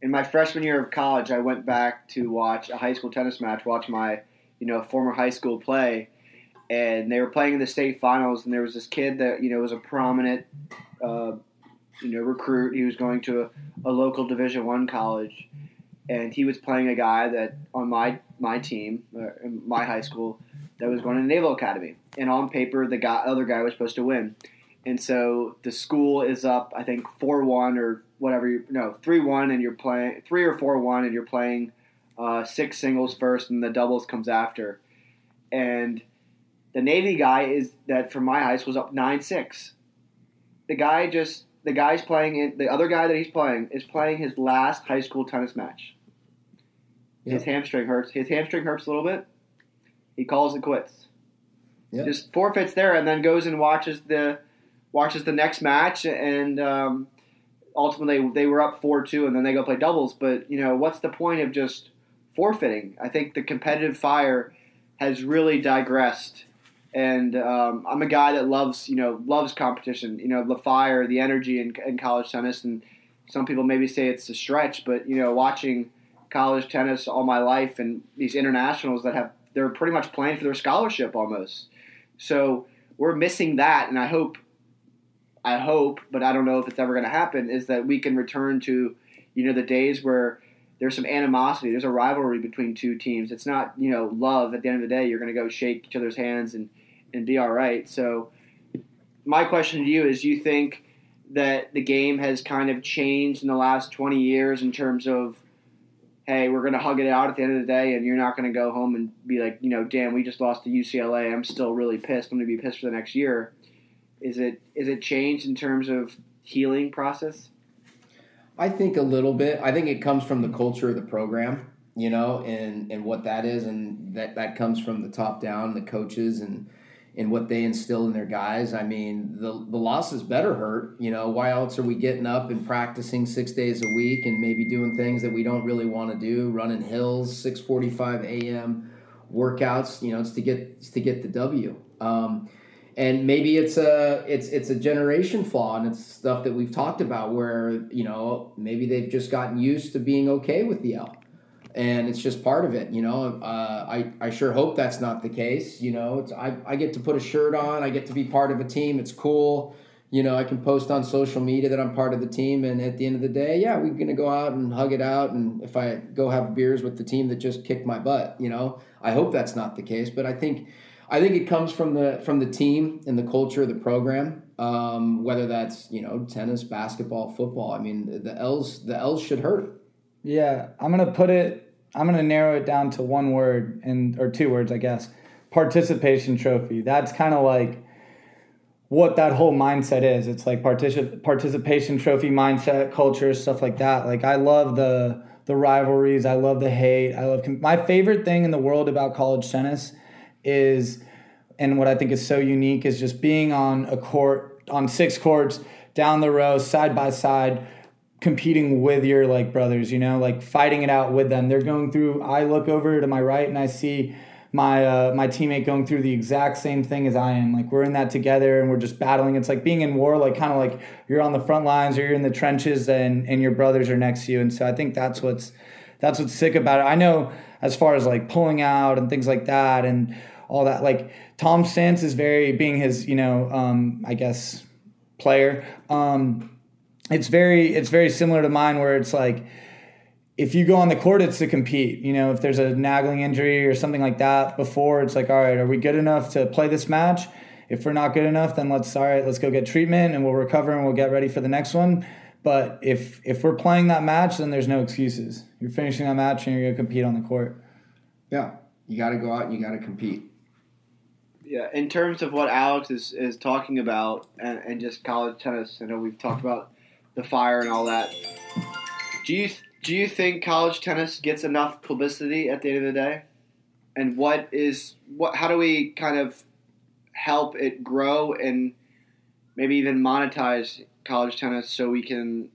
in my freshman year of college, I went back to watch a high school tennis match, watch my you know former high school play, and they were playing in the state finals, and there was this kid that you know was a prominent uh, you know recruit. He was going to a, a local Division One college, and he was playing a guy that on my my team, uh, my high school, that was going to the Naval Academy, and on paper the guy other guy was supposed to win. And so the school is up, I think four one or whatever. You, no, three one, and you're playing three or four one, and you're playing uh, six singles first, and the doubles comes after. And the Navy guy is that from my high school is up nine six. The guy just the guy's playing it. The other guy that he's playing is playing his last high school tennis match. His hamstring hurts. His hamstring hurts a little bit. He calls it quits. Yep. Just forfeits there, and then goes and watches the watches the next match, and um, ultimately they were up four two, and then they go play doubles. But you know, what's the point of just forfeiting? I think the competitive fire has really digressed, and um, I'm a guy that loves you know loves competition. You know, the fire, the energy in, in college tennis, and some people maybe say it's a stretch, but you know, watching college tennis all my life and these internationals that have they're pretty much playing for their scholarship almost. So we're missing that, and I hope, I hope, but I don't know if it's ever going to happen. Is that we can return to, you know, the days where there's some animosity, there's a rivalry between two teams. It's not you know love. At the end of the day, you're going to go shake each other's hands and and be all right. So my question to you is: you think that the game has kind of changed in the last 20 years in terms of hey, we're going to hug it out at the end of the day, and you're not going to go home and be like, you know, damn, we just lost to UCLA. I'm still really pissed. I'm going to be pissed for the next year. Is it is it changed in terms of healing process? I think a little bit. I think it comes from the culture of the program, you know, and and what that is, and that that comes from the top down, the coaches, and and what they instill in their guys. I mean, the the losses better hurt. You know, why else are we getting up and practicing six days a week and maybe doing things that we don't really want to do, running hills, six forty five a.m. workouts. You know, it's to get it's to get the W. Um, and maybe it's a it's it's a generation flaw, and it's stuff that we've talked about where you know maybe they've just gotten used to being okay with the L and it's just part of it. You know, uh, I I sure hope that's not the case. You know, I I get to put a shirt on, I get to be part of a team. It's cool. You know, I can post on social media that I'm part of the team, and at the end of the day, yeah, we're gonna go out and hug it out. And if I go have beers with the team that just kicked my butt, you know, I hope that's not the case. But I think, I think it comes from the from the team and the culture of the program. Um, whether that's you know tennis, basketball, football. I mean, the L's the L's should hurt. Yeah, I'm gonna put it. I'm gonna narrow it down to one word and or two words, I guess. Participation trophy. That's kind of like what that whole mindset is. It's like particip- participation trophy mindset, culture, stuff like that. Like I love the the rivalries. I love the hate. I love my favorite thing in the world about college tennis is, and what I think is so unique is just being on a court on six courts down the row, side by side competing with your like brothers, you know, like fighting it out with them. They're going through. I look over to my right and I see my uh, my teammate going through the exact same thing as I am. Like we're in that together and we're just battling. It's like being in war, like kind of like you're on the front lines or you're in the trenches and and your brothers are next to you. And so I think that's what's that's what's sick about it. I know as far as like pulling out and things like that and all that. Like Tom Stance is very being his you know um, I guess player. Um, it's very it's very similar to mine where it's like if you go on the court it's to compete you know if there's a nagging injury or something like that before it's like all right are we good enough to play this match? If we're not good enough then let's all right let's go get treatment and we'll recover and we'll get ready for the next one. But if if we're playing that match then there's no excuses. You're finishing that match and you're going to compete on the court. Yeah you got to go out and you got to compete. Yeah in terms of what alex is, is talking about and, and just college tennis i know we've talked about the fire and all that. Do you do you think college tennis gets enough publicity at the end of the day? And what is what? How do we kind of help it grow and maybe even monetize college tennis so we can?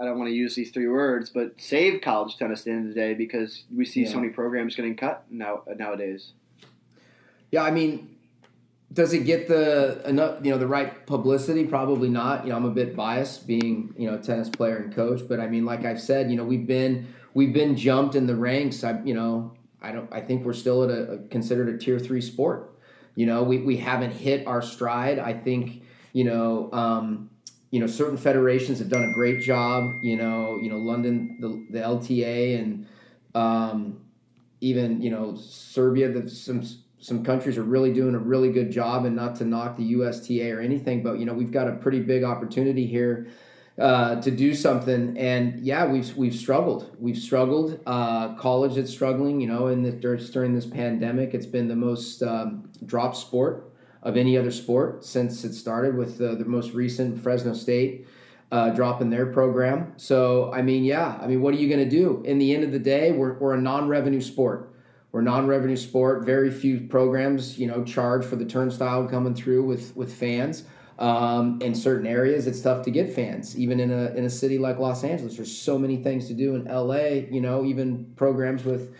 I don't want to use these three words, but save college tennis at the end of the day because we see yeah. so many programs getting cut now nowadays. Yeah, I mean, does it get the enough you know the right publicity? Probably not. You know i'm a bit biased being you know a tennis player and coach but i mean like i've said you know we've been we've been jumped in the ranks. I you know i don't i think we're still at a, a considered a tier three sport. You know we, we haven't hit our stride. I think you know um, you know certain federations have done a great job you know you know london the, the lta and um, even you know serbia the, some some countries are really doing a really good job and not to knock the USTA or anything, but you know, we've got a pretty big opportunity here uh, to do something. And yeah, we've we've struggled. We've struggled. Uh, college is struggling. You know, in the during this pandemic, it's been the most um, dropped sport of any other sport since it started with the, the most recent Fresno State. Uh, dropping their program. So, I mean, yeah, I mean, what are you going to do? In the end of the day, we're, we're a non revenue sport. We're non-revenue sport. Very few programs, you know, charge for the turnstile coming through with with fans. Um, in certain areas, it's tough to get fans. Even in a in a city like Los Angeles, there's so many things to do. In LA, you know, even programs with,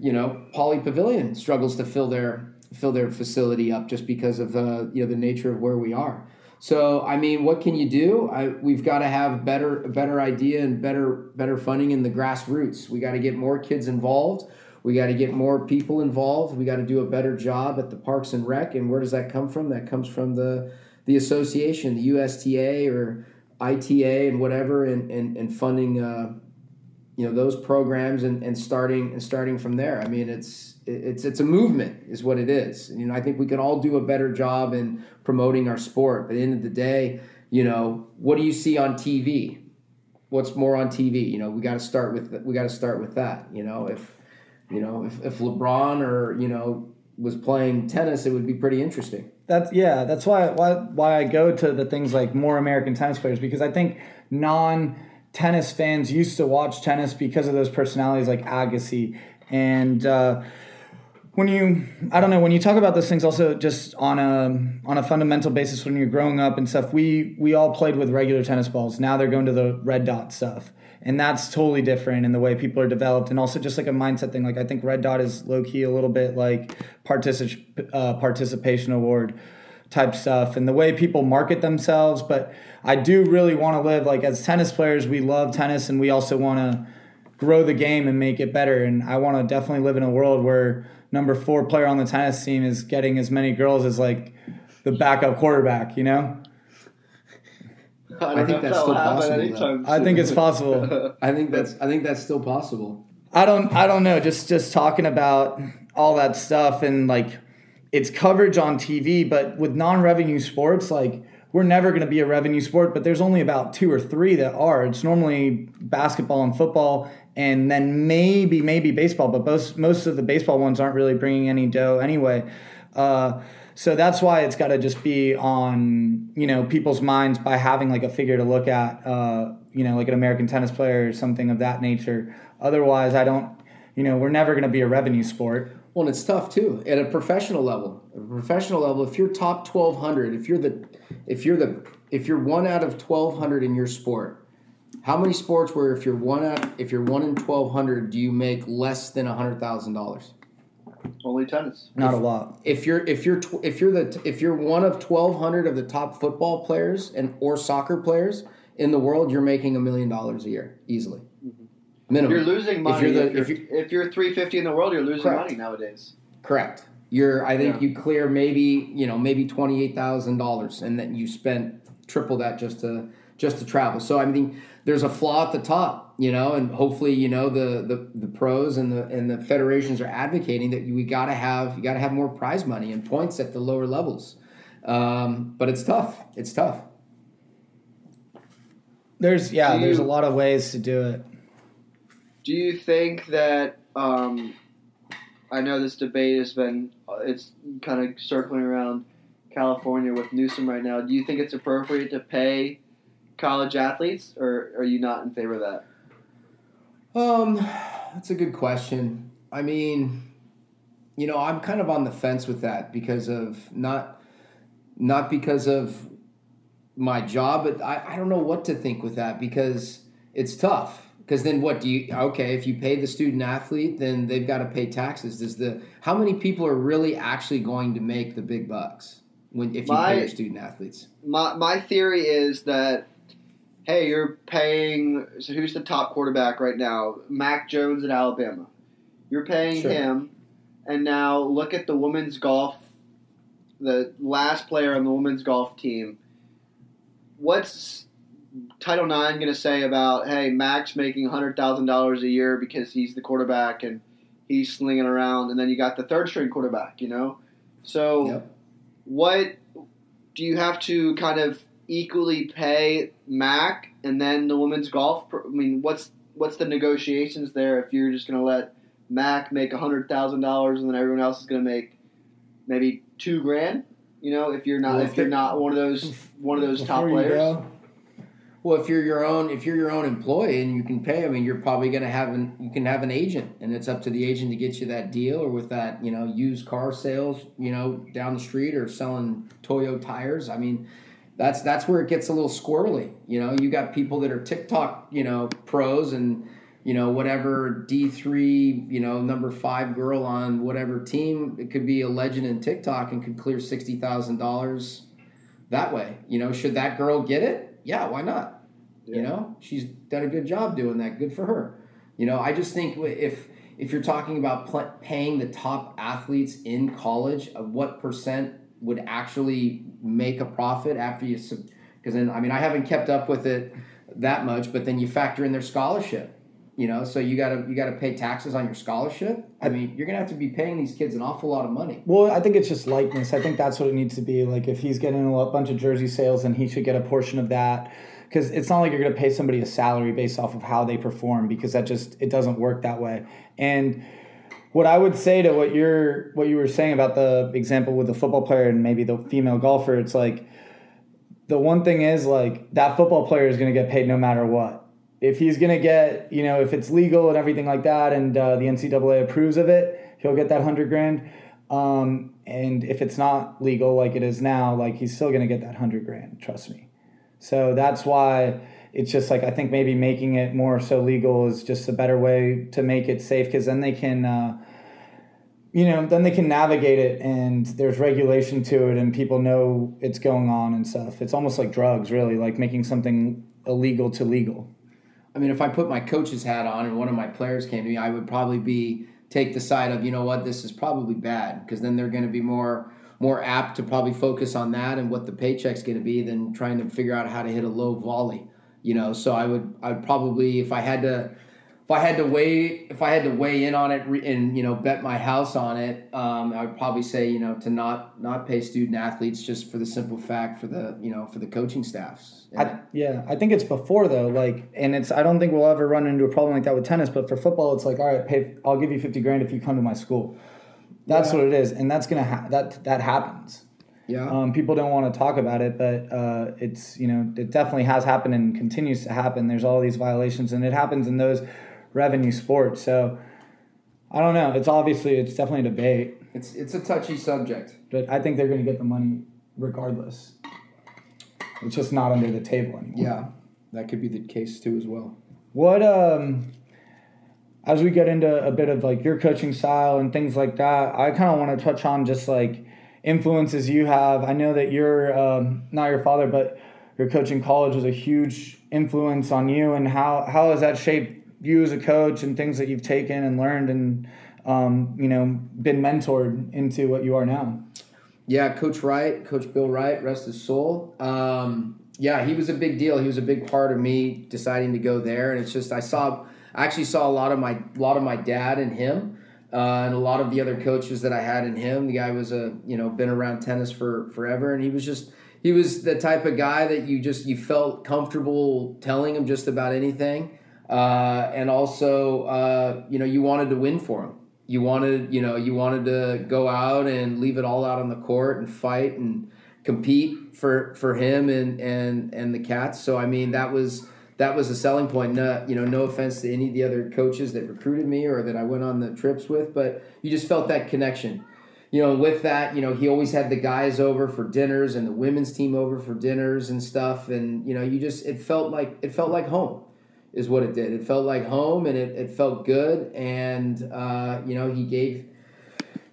you know, Pauley Pavilion struggles to fill their fill their facility up just because of the you know the nature of where we are. So I mean, what can you do? I, we've got to have better better idea and better better funding in the grassroots. We got to get more kids involved. We got to get more people involved. We got to do a better job at the Parks and Rec. And where does that come from? That comes from the the association, the USTA or ITA and whatever, and and, and funding. Uh, you know those programs and, and starting and starting from there. I mean, it's it's it's a movement, is what it is. You know, I think we can all do a better job in promoting our sport. But at the end of the day, you know, what do you see on TV? What's more on TV? You know, we got to start with we got to start with that. You know, if you know if, if LeBron or you know was playing tennis, it would be pretty interesting. That's yeah. That's why why why I go to the things like more American tennis players because I think non tennis fans used to watch tennis because of those personalities like Agassi and. Uh, when you i don't know when you talk about those things also just on a on a fundamental basis when you're growing up and stuff we we all played with regular tennis balls now they're going to the red dot stuff and that's totally different in the way people are developed and also just like a mindset thing. Like i think red dot is low key a little bit like particip- uh, participation award type stuff and the way people market themselves. But i do really want to live like as tennis players we love tennis and we also want to grow the game and make it better. And i want to definitely live in a world where number four player on the tennis team is getting as many girls as like the backup quarterback, you know? I, I think that's still possible. I think it's possible. I think that's I think that's still possible. I don't I don't know. Just just talking about all that stuff and like it's coverage on TV, but with non-revenue sports, like we're never going to be a revenue sport, but there's only about two or three that are. It's normally basketball and football, and then maybe maybe baseball, but most most of the baseball ones aren't really bringing any dough anyway. Uh, so that's why it's got to just be on you know people's minds by having like a figure to look at, uh, you know, like an American tennis player or something of that nature. Otherwise, I don't, you know, we're never going to be a revenue sport. Well, and it's tough too at a professional level. At a professional level, if you're top twelve hundred, if you're the, if you're the, if you're one out of twelve hundred in your sport, how many sports where if you're one at if you're one in twelve hundred, do you make less than hundred thousand dollars? Only tennis. Not if, a lot. If you're if you're tw- if you're the if you're one of twelve hundred of the top football players and or soccer players in the world, you're making a million dollars a year easily. Mm-hmm. Minimum. You're losing money. If you're, the, if you're, if you're, if you're 350 in the world, you're losing correct. money nowadays. Correct. You're. I think yeah. you clear maybe you know maybe twenty eight thousand dollars, and then you spent triple that just to just to travel. So I mean there's a flaw at the top, you know, and hopefully, you know, the the, the pros and the and the federations are advocating that we got to have you got to have more prize money and points at the lower levels. Um, but it's tough. It's tough. There's yeah, you, there's a lot of ways to do it. Do you think that um, I know this debate has been it's kind of circling around California with Newsom right now. Do you think it's appropriate to pay college athletes, or are you not in favor of that? Um, that's a good question. I mean, you know, I'm kind of on the fence with that because of not not because of my job, but I, I don't know what to think with that because it's tough. Because then what do you okay, if you pay the student athlete, then they've got to pay taxes. Does the how many people are really actually going to make the big bucks when if you my, pay your student athletes? My my theory is that hey, you're paying. So who's the top quarterback right now? Mac Jones at Alabama. You're paying sure. him, and now look at the women's golf. The last player on the women's golf team. What's Title IX going to say about hey Mac's making hundred thousand dollars a year because he's the quarterback and he's slinging around, and then you got the third string quarterback, you know. So, yep. what do you have to kind of equally pay Mac and then the women's golf? I mean, what's what's the negotiations there if you're just going to let Mac make hundred thousand dollars and then everyone else is going to make maybe two grand? You know, if you're not well, if you're not one of those one of those top players. Well, if you're your own if you're your own employee and you can pay, I mean, you're probably going to have an you can have an agent, and it's up to the agent to get you that deal, or with that you know used car sales, you know, down the street, or selling Toyo tires. I mean, that's that's where it gets a little squirrely. You know, you got people that are TikTok, you know, pros and you know whatever D three, you know, number five girl on whatever team. It could be a legend in TikTok and could clear sixty thousand dollars that way. You know, should that girl get it? Yeah, why not? Yeah. You know, she's done a good job doing that. Good for her. You know, I just think if if you're talking about pl- paying the top athletes in college, of what percent would actually make a profit after you because then I mean I haven't kept up with it that much, but then you factor in their scholarship. You know, so you gotta you gotta pay taxes on your scholarship. I mean, you're gonna have to be paying these kids an awful lot of money. Well, I think it's just likeness. I think that's what it needs to be. Like if he's getting a bunch of jersey sales, then he should get a portion of that. Because it's not like you're going to pay somebody a salary based off of how they perform. Because that just it doesn't work that way. And what I would say to what you're what you were saying about the example with the football player and maybe the female golfer, it's like the one thing is like that football player is going to get paid no matter what if he's going to get, you know, if it's legal and everything like that, and uh, the NCAA approves of it, he'll get that hundred grand. Um, and if it's not legal like it is now, like he's still going to get that hundred grand. Trust me. So that's why it's just like I think maybe making it more so legal is just a better way to make it safe because then they can. Uh, you know, then they can navigate it and there's regulation to it and people know it's going on and stuff. It's almost like drugs, really, like making something illegal to legal. I mean, if I put my coach's hat on and one of my players came to me, I would probably be take the side of you know what this is probably bad because then they're going to be more more apt to probably focus on that and what the paycheck's going to be than trying to figure out how to hit a low volley. You know, so I would I would probably if I had to if I had to weigh if I had to weigh in on it and you know bet my house on it, um, I would probably say you know to not not pay student athletes just for the simple fact for the you know for the coaching staffs. I, yeah, I think it's before though. Like, and it's I don't think we'll ever run into a problem like that with tennis. But for football, it's like all right, pay. I'll give you fifty grand if you come to my school. That's yeah. what it is, and that's gonna ha- that that happens. Yeah. Um, people don't want to talk about it, but uh, it's you know it definitely has happened and continues to happen. There's all these violations, and it happens in those revenue sports. So I don't know. It's obviously it's definitely a debate. It's it's a touchy subject. But I think they're going to get the money regardless. It's just not under the table anymore. Yeah, that could be the case too as well. What um as we get into a bit of like your coaching style and things like that, I kind of want to touch on just like influences you have. I know that you're um, not your father, but your coach in college was a huge influence on you, and how how has that shaped you as a coach and things that you've taken and learned and um, you know been mentored into what you are now? Yeah, Coach Wright, Coach Bill Wright, rest his soul. Um, yeah, he was a big deal. He was a big part of me deciding to go there, and it's just I saw, I actually saw a lot of my, a lot of my dad and him, uh, and a lot of the other coaches that I had in him. The guy was a, you know, been around tennis for forever, and he was just, he was the type of guy that you just you felt comfortable telling him just about anything uh, and also uh, you know you wanted to win for him. You wanted you know you wanted to go out and leave it all out on the court and fight and compete for for him and and and the cats. So I mean that was that was a selling point. No, you know, no offense to any of the other coaches that recruited me or that I went on the trips with, but you just felt that connection. You know, with that, you know, he always had the guys over for dinners and the women's team over for dinners and stuff, and you know, you just it felt like it felt like home is what it did. It felt like home, and it, it felt good. And uh, you know, he gave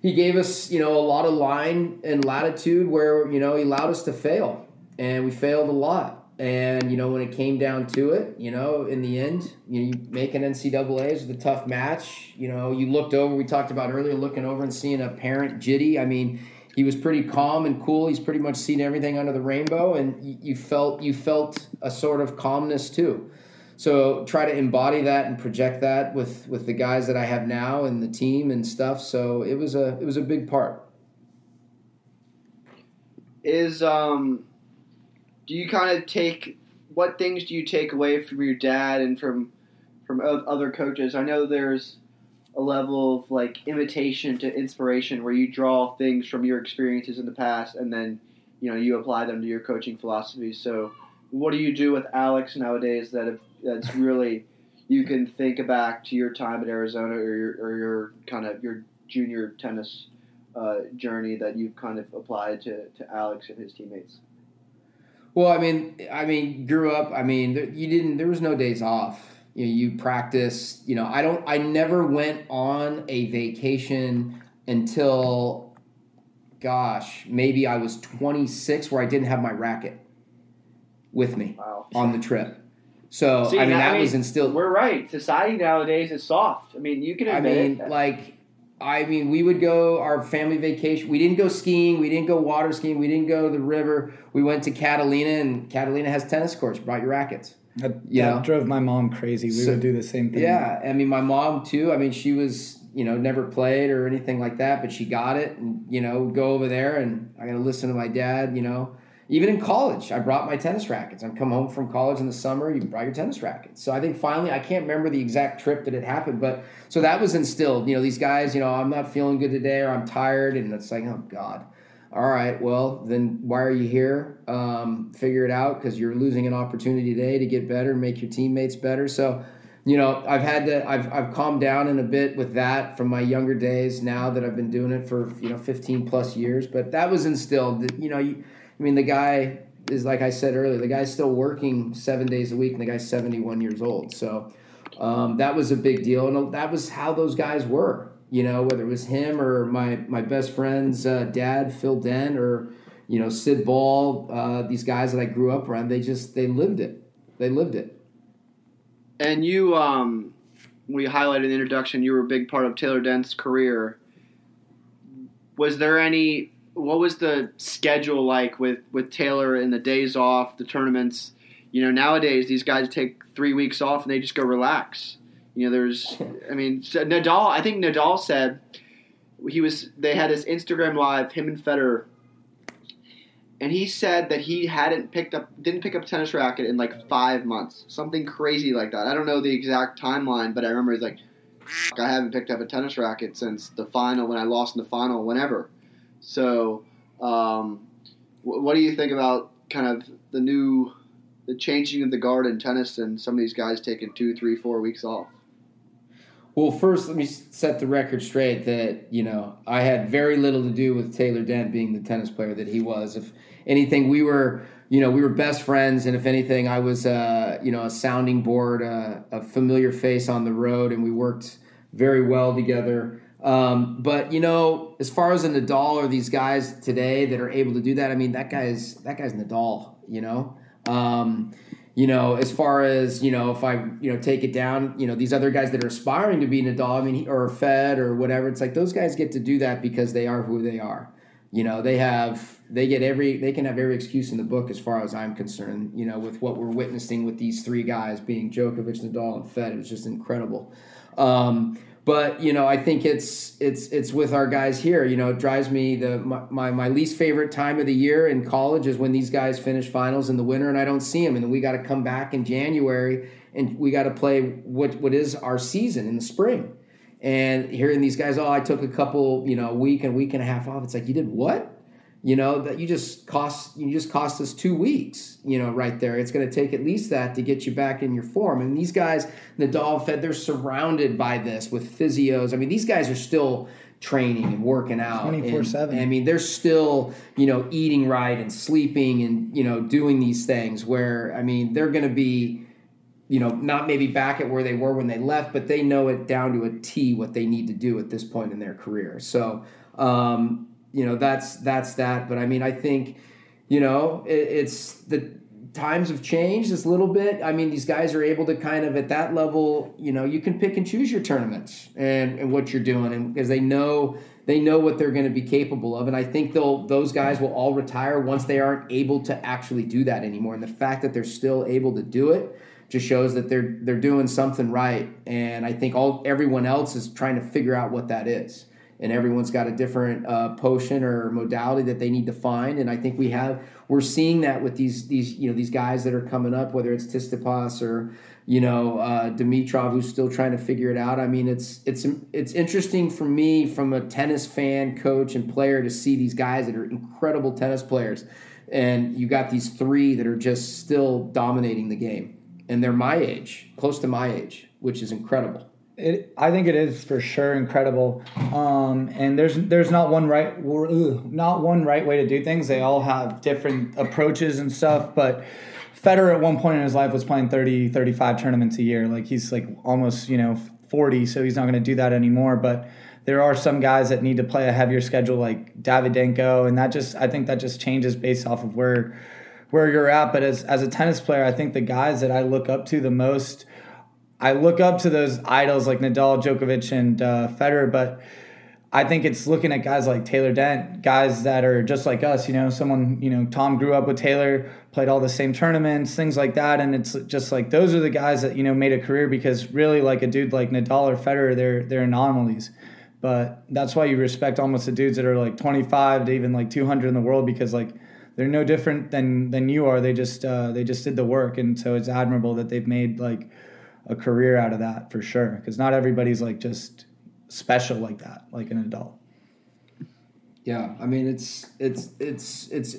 he gave us you know a lot of line and latitude where you know he allowed us to fail, and we failed a lot. And you know, when it came down to it, you know, in the end, you know, you make an NCAA's with a tough match. You know, you looked over. We talked about earlier, looking over and seeing a parent jitty. I mean, he was pretty calm and cool. He's pretty much seen everything under the rainbow, and you felt you felt a sort of calmness too so try to embody that and project that with with the guys that I have now and the team and stuff. So it was a it was a big part. Is um, do you kind of take what things do you take away from your dad and from from other coaches? I know there's a level of like imitation to inspiration where you draw things from your experiences in the past and then you know you apply them to your coaching philosophy. So what do you do with Alex nowadays that have that's really you can think back to your time at Arizona or your, or your kind of your junior tennis uh, journey that you've kind of applied to, to Alex and his teammates? Well, I mean, I mean, grew up. I mean, you didn't. There was no days off. You know, you practice. You know, I don't. I never went on a vacation until, gosh, maybe I was 26, where I didn't have my racket with me wow. on the trip. So See, I mean, that I mean, was instilled. We're right. Society nowadays is soft. I mean, you can. I mean, like, I mean, we would go our family vacation. We didn't go skiing. We didn't go water skiing. We didn't go to the river. We went to Catalina, and Catalina has tennis courts. Brought your rackets. That, that drove my mom crazy. We So- would do the same thing. Yeah, I mean, my mom too. I mean, she was you know never played or anything like that, but she got it, and you know, go over there, and I got to listen to my dad. You know, even in college, I brought my tennis rackets. I come home from college in the summer, you brought your tennis rackets. So I think finally, I can't remember the exact trip that it happened, but so that was instilled. You know, these guys, you know, I'm not feeling good today, or I'm tired, and it's like, oh God. All right, well, then why are you here? Um, figure it out because you're losing an opportunity today to get better, make your teammates better. So, you know, I've had to, I've, I've calmed down in a bit with that from my younger days now that I've been doing it for, you know, 15 plus years. But that was instilled. that, You know, you, I mean, the guy is, like I said earlier, the guy's still working seven days a week and the guy's 71 years old. So um, that was a big deal. And that was how those guys were you know, whether it was him or my my best friend's uh, dad, Phil Dent, or you know Syd Ball, uh, these guys that I grew up around, they just they lived it. They lived it. And you, um, we highlighted in the introduction, you were a big part of Taylor Dent's career. Was there any? What was the schedule like with with Taylor and the days off, the tournaments? You know, nowadays these guys take three weeks off and they just go relax. You know, there's, I mean, Nadal. I think Nadal said he was. They had his Instagram live, him and Federer, and he said that he hadn't picked up, didn't pick up a tennis racket in like five months, something crazy like that. I don't know the exact timeline, but I remember he's like, I haven't picked up a tennis racket since the final when I lost in the final, whenever. So, um, wh- what do you think about kind of the new, the changing of the guard in tennis and some of these guys taking two, three, four weeks off? Well, first, let me set the record straight that you know I had very little to do with Taylor Dent being the tennis player that he was. If anything, we were you know we were best friends, and if anything, I was uh, you know a sounding board, uh, a familiar face on the road, and we worked very well together. Um, but you know, as far as Nadal or these guys today that are able to do that, I mean that guy's that guy's Nadal. You know. Um, you know, as far as you know, if I you know take it down, you know, these other guys that are aspiring to be Nadal, I mean, or Fed or whatever, it's like those guys get to do that because they are who they are. You know, they have they get every they can have every excuse in the book as far as I'm concerned. You know, with what we're witnessing with these three guys being Djokovic, Nadal, and Fed, it was just incredible. Um, but you know, I think it's it's it's with our guys here. You know, it drives me the my, my, least favorite time of the year in college is when these guys finish finals in the winter and I don't see them, and we got to come back in January and we got to play what what is our season in the spring. And hearing these guys, oh, I took a couple, you know, a week and week and a half off. It's like you did what? You know that you just cost you just cost us two weeks. You know, right there. It's going to take at least that to get you back in your form. And these guys, Nadal, Fed, they're surrounded by this with physios. I mean, these guys are still training and working out 24/7. And, I mean, they're still you know eating right and sleeping and you know doing these things. Where I mean, they're going to be you know, not maybe back at where they were when they left, but they know it down to a T what they need to do at this point in their career. So, um, you know, that's that's that. But I mean, I think, you know, it, it's the times have changed a little bit. I mean, these guys are able to kind of at that level, you know, you can pick and choose your tournaments and, and what you're doing, and because they know they know what they're going to be capable of, and I think they'll those guys will all retire once they aren't able to actually do that anymore. And the fact that they're still able to do it just shows that they're they're doing something right. And I think all everyone else is trying to figure out what that is. And everyone's got a different uh, potion or modality that they need to find. And I think we have we're seeing that with these these you know these guys that are coming up, whether it's Tsitsipas or you know uh, Dimitrov, who's still trying to figure it out. I mean, it's it's it's interesting for me from a tennis fan, coach, and player to see these guys that are incredible tennis players, and you got these three that are just still dominating the game and they're my age, close to my age, which is incredible. It, I think it is for sure incredible, um, and there's there's not one right not one right way to do things. They all have different approaches and stuff. But Federer at one point in his life was playing 30, 35 tournaments a year. Like he's like almost you know forty, so he's not going to do that anymore. But there are some guys that need to play a heavier schedule, like Davydenko, and that just I think that just changes based off of where where you're at. But as as a tennis player, I think the guys that I look up to the most, I look up to those idols like Nadal, Djokovic, and uh, Federer. But I think it's looking at guys like Taylor Dent, guys that are just like us, you know, someone, you know, Tom grew up with Taylor, played all the same tournaments, things like that. And it's just like those are the guys that, you know, made a career because really like a dude like Nadal or Federer, they're they're anomalies. But that's why you respect almost the dudes that are like 25 to even like 200 in the world because like they're no different than than you are. They just uh, they just did the work, and so it's admirable that they've made like a career out of that for sure. Because not everybody's like just special like that, like a Nadal. Yeah, I mean it's it's it's it's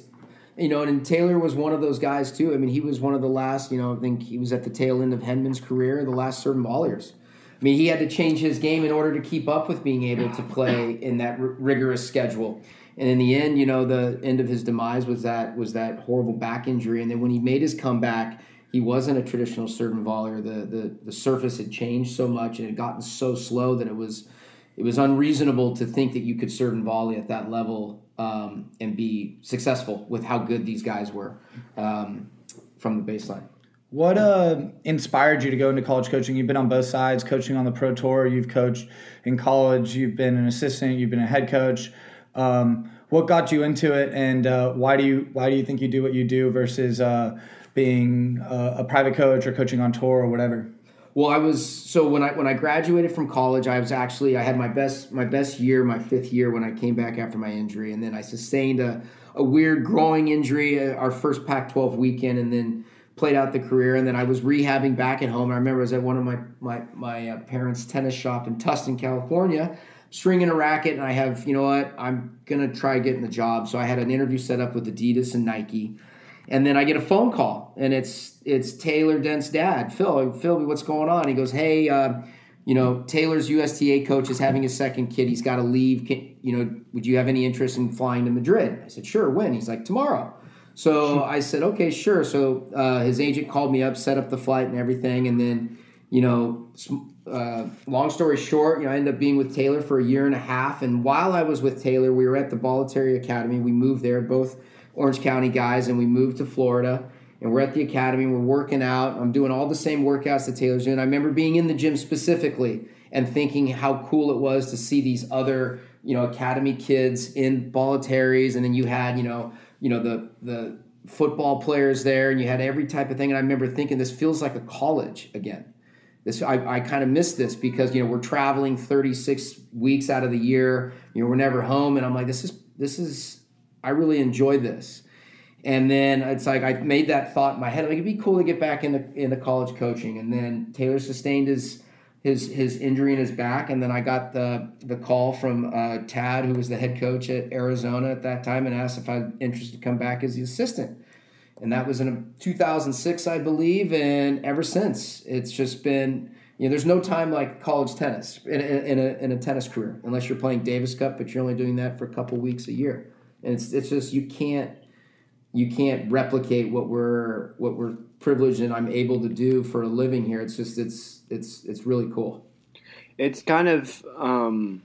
you know, and Taylor was one of those guys too. I mean, he was one of the last. You know, I think he was at the tail end of Henman's career, the last serving volleyers. I mean, he had to change his game in order to keep up with being able to play in that r- rigorous schedule. And in the end, you know, the end of his demise was that was that horrible back injury. And then when he made his comeback, he wasn't a traditional serving volleyer. The the the surface had changed so much and it had gotten so slow that it was it was unreasonable to think that you could serve and volley at that level um, and be successful with how good these guys were um, from the baseline. What uh, inspired you to go into college coaching? You've been on both sides, coaching on the pro tour. You've coached in college. You've been an assistant. You've been a head coach. Um, what got you into it, and uh, why do you why do you think you do what you do versus uh, being a, a private coach or coaching on tour or whatever? Well, I was so when I when I graduated from college, I was actually I had my best my best year, my fifth year when I came back after my injury, and then I sustained a, a weird growing injury uh, our first Pac-12 weekend, and then played out the career, and then I was rehabbing back at home. I remember I was at one of my my my uh, parents' tennis shop in Tustin, California, stringing a racket, and I have you know what I'm gonna try getting the job. So I had an interview set up with Adidas and Nike and then I get a phone call, and it's it's Taylor Dent's dad, Phil. Phil, what's going on? He goes, hey, uh, you know, Taylor's USTA coach is having his second kid. He's got to leave. Can, you know, would you have any interest in flying to Madrid? I said, sure. When? He's like, tomorrow. So I said, okay, sure. So uh, his agent called me up, set up the flight and everything, and then, you know, uh, long story short, you know, I ended up being with Taylor for a year and a half. And while I was with Taylor, we were at the Bollettieri Academy. We moved there, both Orange County guys, and we moved to Florida. And we're at the academy. We're working out. I'm doing all the same workouts that Taylor's doing. I remember being in the gym specifically and thinking how cool it was to see these other, you know, academy kids in Bollettieri's, and then you had, you know, you know the the football players there, and you had every type of thing. And I remember thinking, this feels like a college again. This I, I kind of miss this because you know we're traveling 36 weeks out of the year. You know we're never home, and I'm like, this is this is I really enjoy this. And then it's like I made that thought in my head. Like it'd be cool to get back into into college coaching. And then Taylor sustained his his his injury in his back, and then I got the the call from uh, Tad, who was the head coach at Arizona at that time, and asked if I'd interested to come back as the assistant. And that was in 2006, I believe. And ever since, it's just been you know, there's no time like college tennis in, in, in, a, in a tennis career, unless you're playing Davis Cup, but you're only doing that for a couple weeks a year and it's it's just you can't you can't replicate what we're what we're privileged and I'm able to do for a living here. It's just it's it's it's really cool. It's kind of um,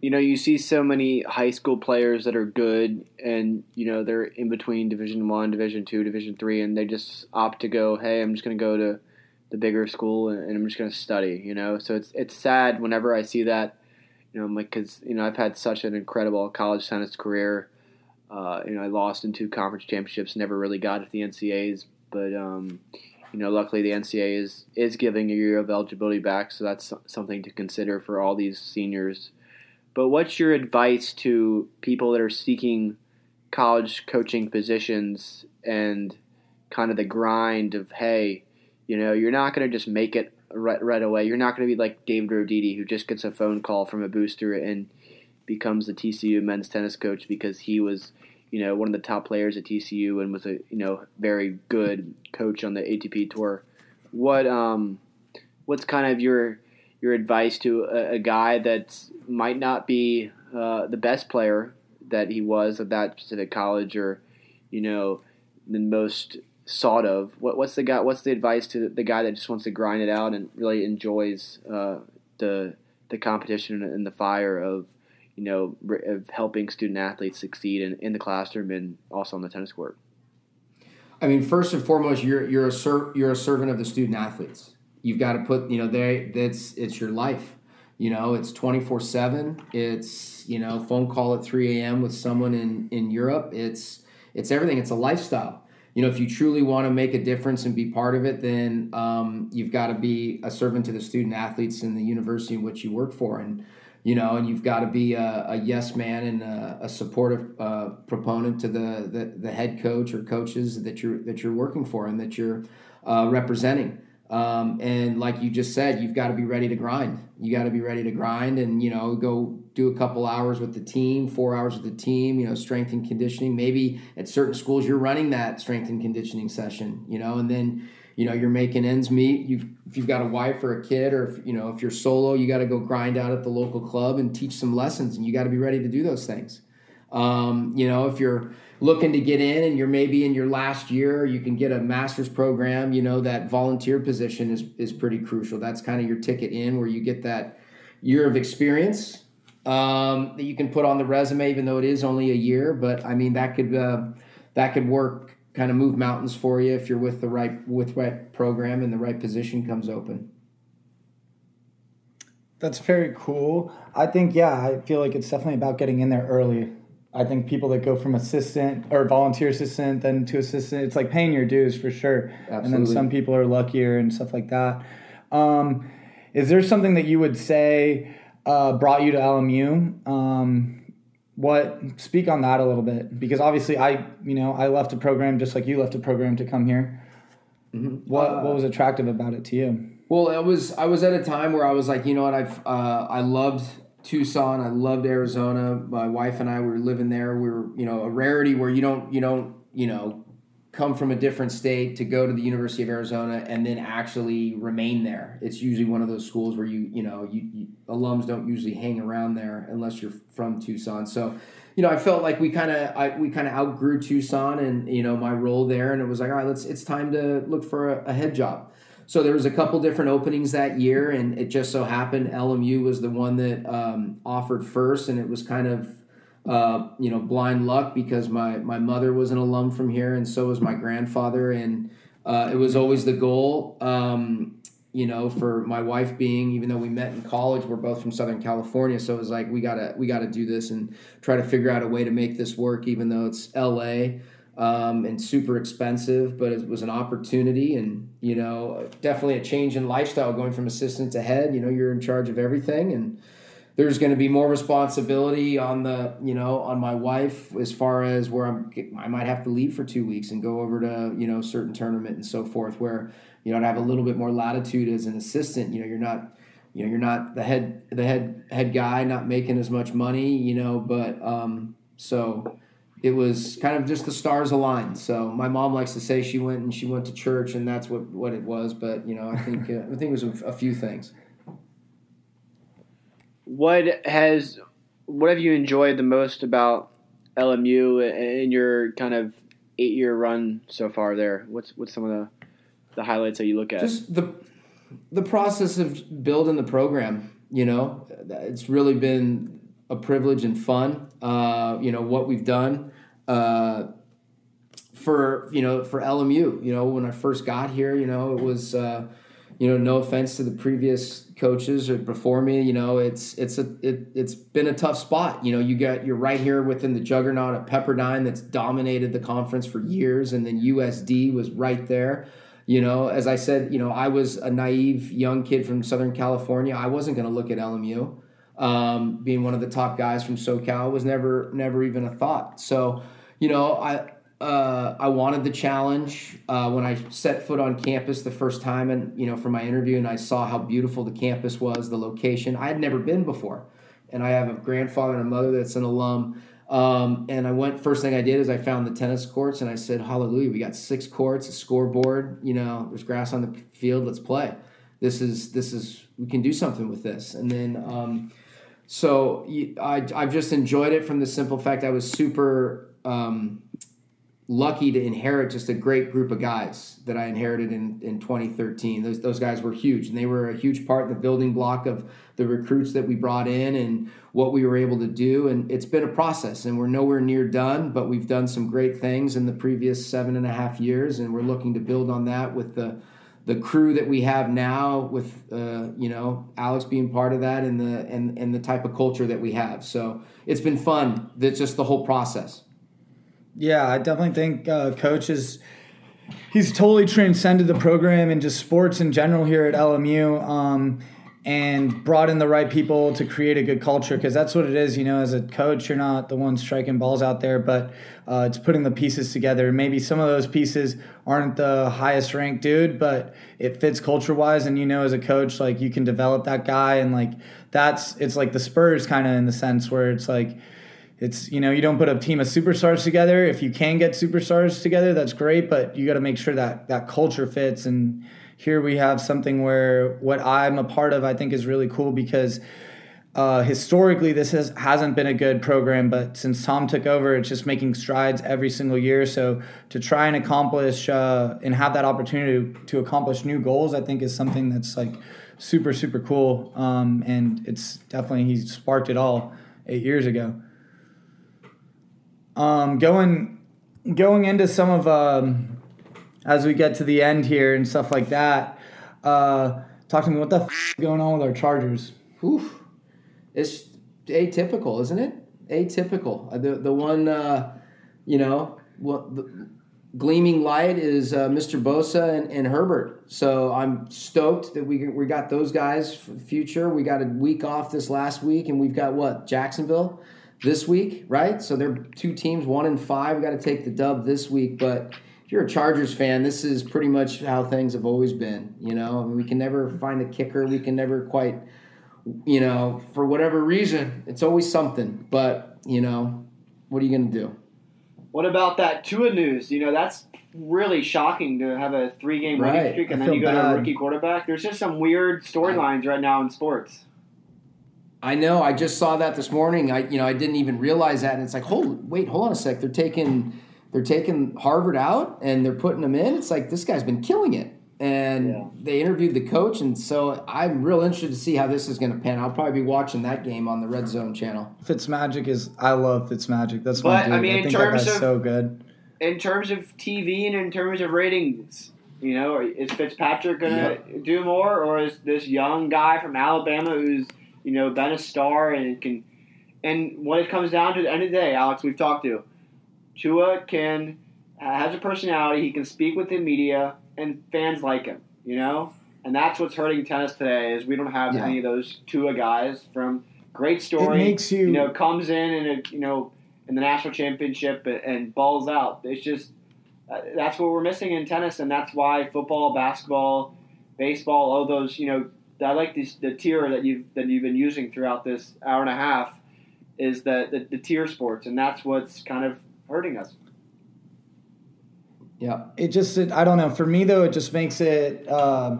you know you see so many high school players that are good and you know they're in between Division One, Division Two, Division Three, and they just opt to go. Hey, I'm just going to go to the bigger school and, and I'm just going to study. You know, so it's it's sad whenever I see that you know, like because you know I've had such an incredible college tennis career. Uh, you know, I lost in two conference championships, never really got at the NCAAs, but um, you know, luckily the NCAA is is giving a year of eligibility back, so that's something to consider for all these seniors. But what's your advice to people that are seeking college coaching positions and kind of the grind of hey, you know, you're not going to just make it right, right away. You're not going to be like David Roditi, who just gets a phone call from a booster and becomes the TCU men's tennis coach because he was, you know, one of the top players at TCU and was a you know very good coach on the ATP tour. What um, what's kind of your your advice to a, a guy that might not be uh, the best player that he was at that specific college, or you know, the most sought of? What, what's the guy? What's the advice to the guy that just wants to grind it out and really enjoys uh, the the competition and the fire of you know of helping student athletes succeed in, in the classroom and also on the tennis court? I mean, first and foremost, you're you're a ser- you're a servant of the student athletes. You've got to put you know they that's it's your life. You know, it's 24 7. It's, you know, phone call at 3 a.m. with someone in, in Europe. It's, it's everything. It's a lifestyle. You know, if you truly want to make a difference and be part of it, then um, you've got to be a servant to the student athletes in the university in which you work for. And, you know, and you've got to be a, a yes man and a, a supportive uh, proponent to the, the, the head coach or coaches that you're that you're working for and that you're uh, representing. Um, and like you just said, you've got to be ready to grind. You got to be ready to grind, and you know, go do a couple hours with the team, four hours with the team. You know, strength and conditioning. Maybe at certain schools, you're running that strength and conditioning session. You know, and then you know you're making ends meet you've if you've got a wife or a kid or if you know if you're solo you got to go grind out at the local club and teach some lessons and you got to be ready to do those things um, you know if you're looking to get in and you're maybe in your last year you can get a master's program you know that volunteer position is is pretty crucial that's kind of your ticket in where you get that year of experience um, that you can put on the resume even though it is only a year but i mean that could uh, that could work kind of move mountains for you if you're with the right with right program and the right position comes open. That's very cool. I think yeah, I feel like it's definitely about getting in there early. I think people that go from assistant or volunteer assistant then to assistant, it's like paying your dues for sure. Absolutely. And then some people are luckier and stuff like that. Um, is there something that you would say uh, brought you to LMU? Um, what speak on that a little bit because obviously I you know I left a program just like you left a program to come here. Mm-hmm. What uh, what was attractive about it to you? Well, it was I was at a time where I was like, you know what, I've uh, I loved Tucson, I loved Arizona. My wife and I were living there. We were you know a rarity where you don't you don't you know come from a different state to go to the University of Arizona and then actually remain there. It's usually one of those schools where you you know you, you, alums don't usually hang around there unless you're from Tucson. So, you know, I felt like we kind of we kind of outgrew Tucson and you know my role there, and it was like all right, let's it's time to look for a, a head job. So there was a couple different openings that year, and it just so happened LMU was the one that um, offered first, and it was kind of uh, you know, blind luck because my my mother was an alum from here, and so was my grandfather, and uh, it was always the goal. Um, you know, for my wife being, even though we met in college, we're both from Southern California, so it was like we gotta we gotta do this and try to figure out a way to make this work, even though it's L.A. Um, and super expensive, but it was an opportunity, and you know, definitely a change in lifestyle going from assistant to head. You know, you're in charge of everything, and there's going to be more responsibility on the you know on my wife as far as where I'm I might have to leave for two weeks and go over to you know certain tournament and so forth where you know to have a little bit more latitude as an assistant. You know you're not you know you're not the head the head head guy not making as much money you know but um so it was kind of just the stars aligned. So my mom likes to say she went and she went to church and that's what what it was but you know I think uh, I think it was a, a few things what has what have you enjoyed the most about LMU in your kind of eight year run so far there? What's what's some of the the highlights that you look at? Just the the process of building the program. You know, it's really been a privilege and fun. Uh, you know what we've done uh, for you know for LMU. You know, when I first got here, you know it was. Uh, you know, no offense to the previous coaches or before me, you know, it's it's a it, it's been a tough spot. You know, you got you're right here within the juggernaut of Pepperdine that's dominated the conference for years, and then USD was right there. You know, as I said, you know, I was a naive young kid from Southern California. I wasn't going to look at LMU. Um, being one of the top guys from SoCal was never never even a thought. So, you know, I uh, I wanted the challenge uh, when I set foot on campus the first time, and you know, for my interview, and I saw how beautiful the campus was, the location. I had never been before, and I have a grandfather and a mother that's an alum. Um, and I went. First thing I did is I found the tennis courts, and I said, "Hallelujah! We got six courts, a scoreboard. You know, there's grass on the field. Let's play. This is this is we can do something with this." And then. Um, so I, I've just enjoyed it from the simple fact I was super um, lucky to inherit just a great group of guys that I inherited in, in 2013. Those, those guys were huge, and they were a huge part of the building block of the recruits that we brought in and what we were able to do. And it's been a process, and we're nowhere near done, but we've done some great things in the previous seven and a half years, and we're looking to build on that with the the crew that we have now with uh, you know Alex being part of that and the and and the type of culture that we have. So it's been fun. That's just the whole process. Yeah, I definitely think uh, coach is he's totally transcended the program and just sports in general here at LMU. Um, and brought in the right people to create a good culture because that's what it is. You know, as a coach, you're not the one striking balls out there, but uh, it's putting the pieces together. Maybe some of those pieces aren't the highest ranked dude, but it fits culture wise. And you know, as a coach, like you can develop that guy, and like that's it's like the Spurs kind of in the sense where it's like it's you know you don't put a team of superstars together if you can get superstars together that's great but you got to make sure that that culture fits and here we have something where what I'm a part of I think is really cool because uh, historically this has, hasn't been a good program, but since Tom took over, it's just making strides every single year. So to try and accomplish uh, and have that opportunity to, to, accomplish new goals, I think is something that's like super super cool. Um, and it's definitely he sparked it all eight years ago. Um, going going into some of um, as we get to the end here and stuff like that. Uh, talk to me. What the f- is going on with our Chargers? Oof. It's atypical, isn't it? Atypical. Uh, the the one, uh, you know, what the gleaming light is uh, Mr. Bosa and, and, Herbert. So I'm stoked that we we got those guys for the future. We got a week off this last week, and we've got what Jacksonville this week, right? So they're two teams, one and five. We got to take the dub this week, but if you're a Chargers fan, this is pretty much how things have always been. You know, I mean, we can never find a kicker. We can never quite, you know, for whatever reason, it's always something. But you know, what are you going to do? What about that Tua news? You know, that's really shocking to have a three-game winning right. streak and then you go bad. to a rookie quarterback. There's just some weird storylines right now in sports. I know. I just saw that this morning. I, you know, I didn't even realize that. And it's like, hold, wait, hold on a sec. They're taking they're taking Harvard out and they're putting them in. It's like this guy's been killing it. And yeah. they interviewed the coach, and so I'm real interested to see how this is going to pan. I'll probably be watching that game on the Red Zone channel. Fitzmagic is I love Fitzmagic. That's but, my dude. I mean, I in terms of so good. In terms of TV and in terms of ratings, you know, is Fitzpatrick going to yep. do more, or is this young guy from Alabama who's you know been a star and can? And what it comes down to, the end of the day, Alex, we've talked to Tua can has a personality. He can speak with the media, and fans like him. You know, and that's what's hurting tennis today is we don't have yeah. any of those Tua guys from great story. It makes you, you know, comes in and it, you know in the national championship and, and balls out. It's just uh, that's what we're missing in tennis, and that's why football, basketball, baseball, all those you know. I like this, the tier that you've that you've been using throughout this hour and a half is the, the, the tier sports, and that's what's kind of hurting us. Yeah, it just it, I don't know. For me though, it just makes it uh,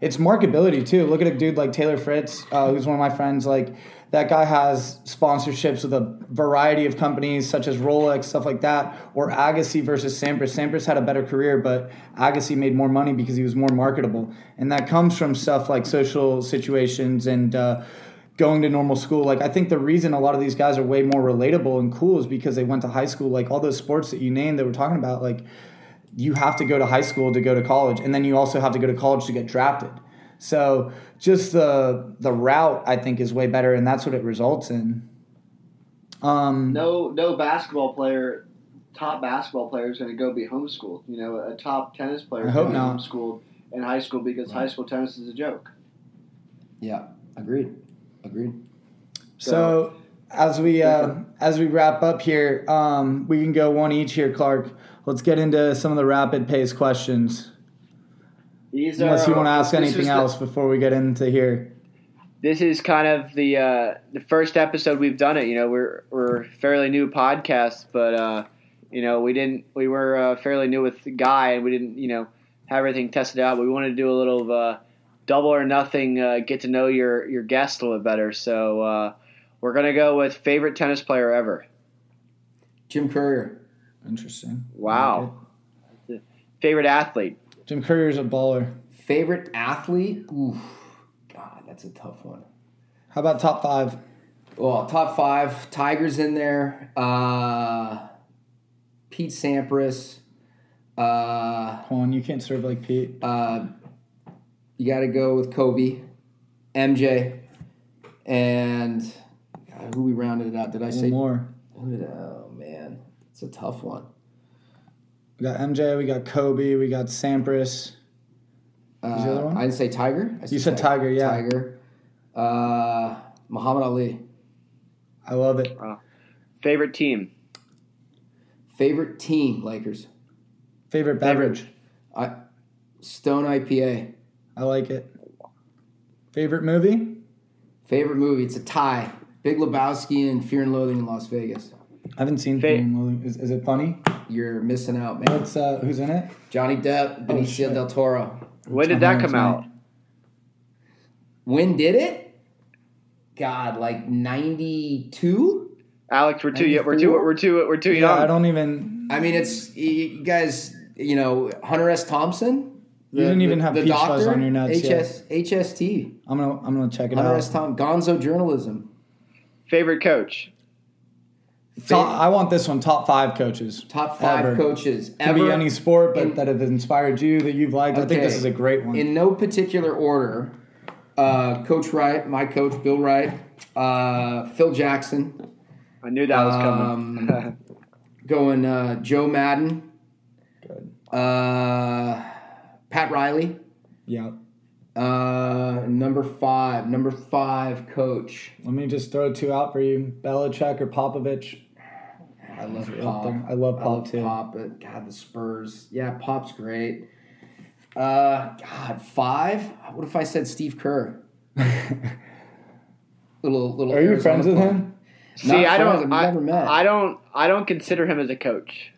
it's marketability too. Look at a dude like Taylor Fritz, uh, who's one of my friends. Like that guy has sponsorships with a variety of companies such as Rolex, stuff like that. Or Agassi versus Sampras. Sampras had a better career, but Agassi made more money because he was more marketable, and that comes from stuff like social situations and. Uh, going to normal school. Like I think the reason a lot of these guys are way more relatable and cool is because they went to high school. Like all those sports that you named that we're talking about, like you have to go to high school to go to college, and then you also have to go to college to get drafted. So just the the route I think is way better, and that's what it results in. Um, no, no basketball player, top basketball player is going to go be homeschooled. You know, a top tennis player is going to be homeschooled in high school because right. high school tennis is a joke. Yeah, agreed. Agreed. So, so as we uh, as we wrap up here, um, we can go one each here, Clark. Let's get into some of the rapid pace questions. These Unless are, you want to ask anything else the, before we get into here. This is kind of the uh, the first episode we've done it. You know, we're we're fairly new podcast, but uh, you know we didn't we were uh, fairly new with the guy, and we didn't you know have everything tested out. But we wanted to do a little of uh, double or nothing, uh, get to know your your guest a little bit better. So uh, we're gonna go with favorite tennis player ever. Jim Courier. Interesting. Wow. Okay. Favorite athlete. Jim Courier's a baller. Favorite athlete? Ooh, God, that's a tough one. How about top five? Well, top five. Tigers in there. Uh, Pete Sampras. Uh, Hold on, you can't serve like Pete. Uh, you got to go with Kobe, MJ, and God, who we rounded it out. Did I One say? more. Oh man, it's a tough one. We got MJ. We got Kobe. We got Sampras. Uh, the other one? I didn't say Tiger. I You said Tiger, yeah. Tiger. Uh, Muhammad Ali. I love it. Favorite team? Favorite team, Lakers. Favorite beverage. I, Stone IPA. I like it. Favorite movie? Favorite movie. It's a tie. Big Lebowski and Fear and Loathing in Las Vegas. I haven't seen. Fa- Fear. Is, is it funny? You're missing out, man. What's uh, who's in it? Johnny Depp, Benicio Oh, shit. del Toro. When did that come tonight. out? When did it? God, like '92. Alex, we're too young. We're too. We're too. We're too Yeah. I don't even. I mean, it's you- you guys. You know, Hunter S. Thompson. You didn't even have peach fuzz on your nuts yet. HS, HST. I'm gonna I'm gonna check it Hunter out. S. Tom. Gonzo journalism. Favorite coach? Top, I want this one. Top five coaches. Top five ever. coaches Could ever. be any sport, but in- that have inspired you that you've liked. I think this is a great one. In no particular order, uh, Coach Wright, my coach Bill Wright, uh, Phil Jackson, I knew that was Um, coming. going uh, Joe Maddon, Good. uh, Pat Riley, Yeah. uh, number five, number five coach. Let me just throw two out for you: Belichick or Popovich. I love Pop. there. I love Pop, too. Pop, but God, the Spurs. Yeah, Pop's great. Uh, God, five. What if I said Steve Kerr? little, little. Are you Arizona friends with player. him? See, Not I don't. I, never met. I don't. I don't consider him as a coach.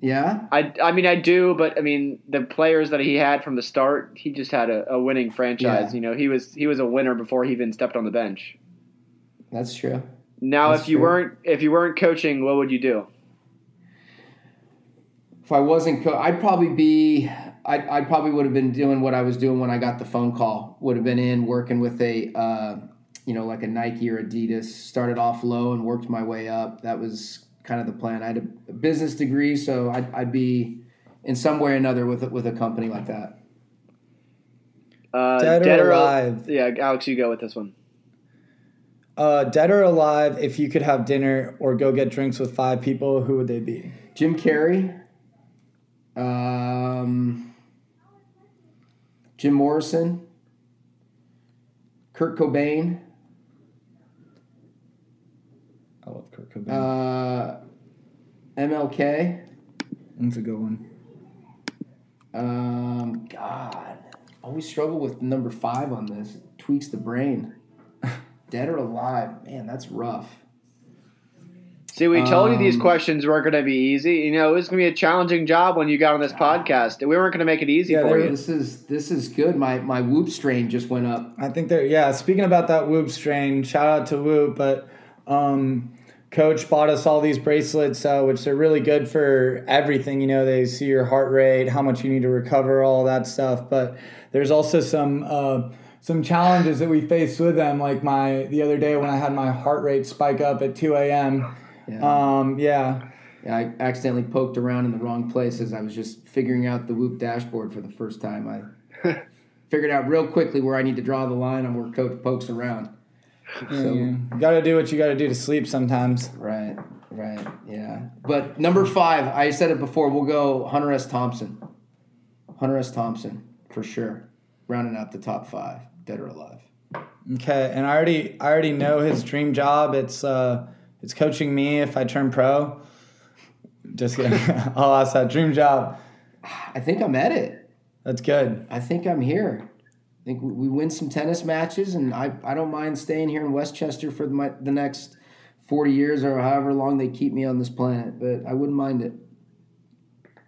Yeah. I, I mean, I do, but I mean, the players that he had from the start, he just had a, a winning franchise. Yeah. You know, he was he was a winner before he even stepped on the bench. That's true. Now, That's if you true. weren't if you weren't coaching, what would you do? If I wasn't, co- I'd probably be. I I probably would have been doing what I was doing when I got the phone call. Would have been in working with a, uh, you know, like a Nike or Adidas. Started off low and worked my way up. That was kind of the plan. I had a business degree, so I'd, I'd be in some way or another with with a company like that. Uh, Dead or al- alive? Yeah, Alex, you go with this one. Uh, dead or alive? If you could have dinner or go get drinks with five people, who would they be? Jim Carrey, um, Jim Morrison, Kurt Cobain. I love Kurt Cobain. Uh, MLK. That's a good one. Um, God, always struggle with number five on this. Tweaks the brain. Dead or alive? Man, that's rough. See, we told you these Um, questions weren't going to be easy. You know, it was going to be a challenging job when you got on this podcast. We weren't going to make it easy Yeah, for you. This is this is good. My my whoop strain just went up. I think they're yeah. Speaking about that Whoop strain, shout out to Whoop. But um, Coach bought us all these bracelets, uh, which they're really good for everything. You know, they see your heart rate, how much you need to recover, all that stuff. But there's also some uh, some challenges that we face with them. Like my the other day when I had my heart rate spike up at 2 a.m. Yeah. Um, yeah, I accidentally poked around in the wrong places. I was just figuring out the Whoop dashboard for the first time. I figured out real quickly where I need to draw the line on where Coach pokes around. So, you got to do what you got to do to sleep sometimes. Right, right, yeah. But number five, I said it before. We'll go Hunter S. Thompson. Hunter S. Thompson for sure, rounding out the top five, dead or alive. Okay, and I already I already know his dream job. It's uh it's coaching me if I turn pro. Just kidding. I'll ask that dream job. I think I'm at it. That's good. I think I'm here. I think we- we win some tennis matches, and I, I don't mind staying here in Westchester for the, the next 40 years or however long they keep me on this planet, but I wouldn't mind it.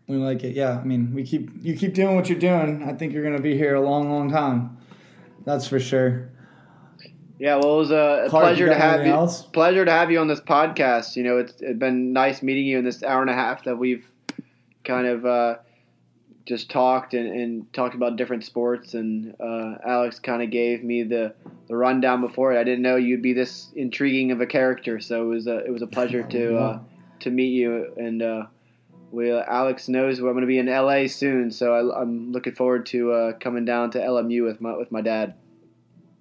We like it. Yeah, I mean, we keep you keep doing what you're doing. I think you're gonna be here a long, long time. That's for sure. Yeah, well, it was a, Clark, pleasure to have you. else? Pleasure to have you on this podcast. You know, it's, it's been nice meeting you in this hour and a half that we've kind of uh, just talked and, and talked about different sports. And uh, Alex kind of gave me the, the rundown before it. I didn't know you'd be this intriguing of a character, so it was a it was a pleasure to uh, to meet you and uh, we uh, Alex knows I'm going to be in LA soon, so I, am looking forward to uh, coming down to LMU with my with my dad.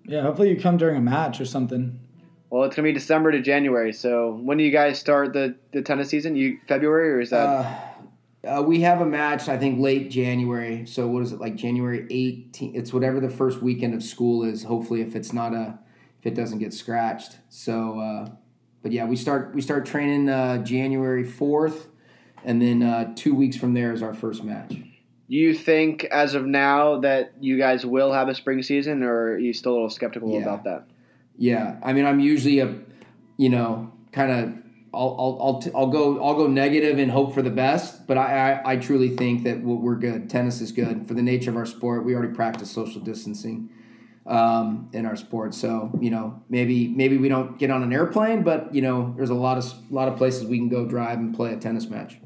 Yeah, hopefully you come during a match or something. Well, it's gonna be December to January. So when do you guys start the, the tennis season? You February or is that? Uh, uh, we have a match, I think, late January. So what is it like January 18th? It's whatever the first weekend of school is. Hopefully, if it's not a, if it doesn't get scratched. So, uh, but yeah, we start we start training uh, January 4th, and then uh, two weeks from there is our first match. Do you think, as of now, that you guys will have a spring season, or are you still a little skeptical yeah. about that? Yeah, I mean, I'm usually a, you know, kind of. I'll, I'll, I'll, t- I'll go I'll go negative and hope for the best, but I, I, I truly think that we're good. Tennis is good for the nature of our sport. We already practice social distancing um, in our sport, so you know maybe maybe we don't get on an airplane, but you know there's a lot of a lot of places we can go drive and play a tennis match.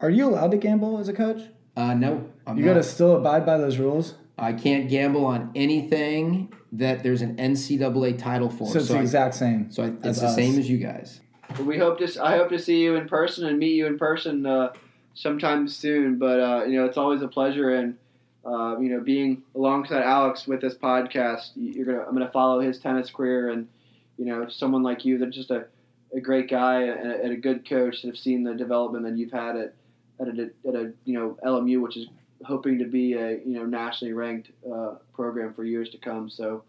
Are you allowed to gamble as a coach? Uh, no, I'm you got to still abide by those rules. I can't gamble on anything that there's an NCAA title for. So it's so the I, exact same. So I, it's the us. same as you guys. We hope to. I hope to see you in person and meet you in person uh, sometime soon. But uh, you know, it's always a pleasure, and uh, you know, being alongside Alex with this podcast, you're gonna. I'm gonna follow his tennis career, and you know, someone like you that's just a, a great guy and a, and a good coach that have seen the development that you've had at at a, at a you know LMU, which is hoping to be a you know nationally ranked uh, program for years to come. So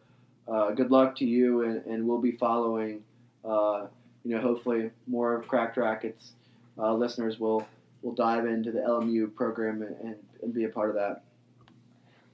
uh, good luck to you, and, and we'll be following. Uh, you know, hopefully more of Cracked Racquets uh, listeners will will dive into the LMU program and, and, be a part of that.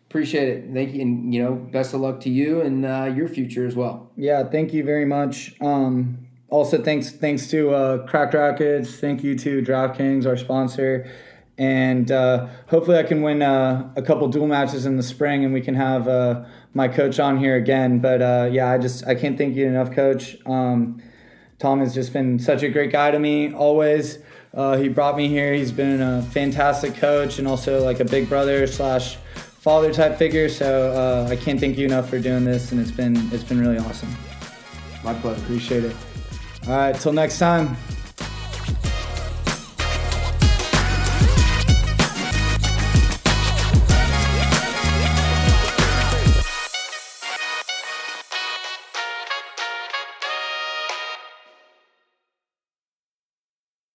Appreciate it. Thank you, and you know, best of luck to you and uh, your future as well. Yeah, thank you very much. Um, also, thanks thanks to uh, Cracked Racquets. Thank you to DraftKings, our sponsor and uh, hopefully I can win uh, a couple dual matches in the spring, and we can have uh, my coach on here again. But uh, yeah, I just I can't thank you enough, Coach. Um, Tom has just been such a great guy to me always. Uh, he brought me here. He's been a fantastic coach and also like a big brother slash father type figure. So I can't thank you enough for doing this, and it's been it's been really awesome. My pleasure. Appreciate it. All right, till next time.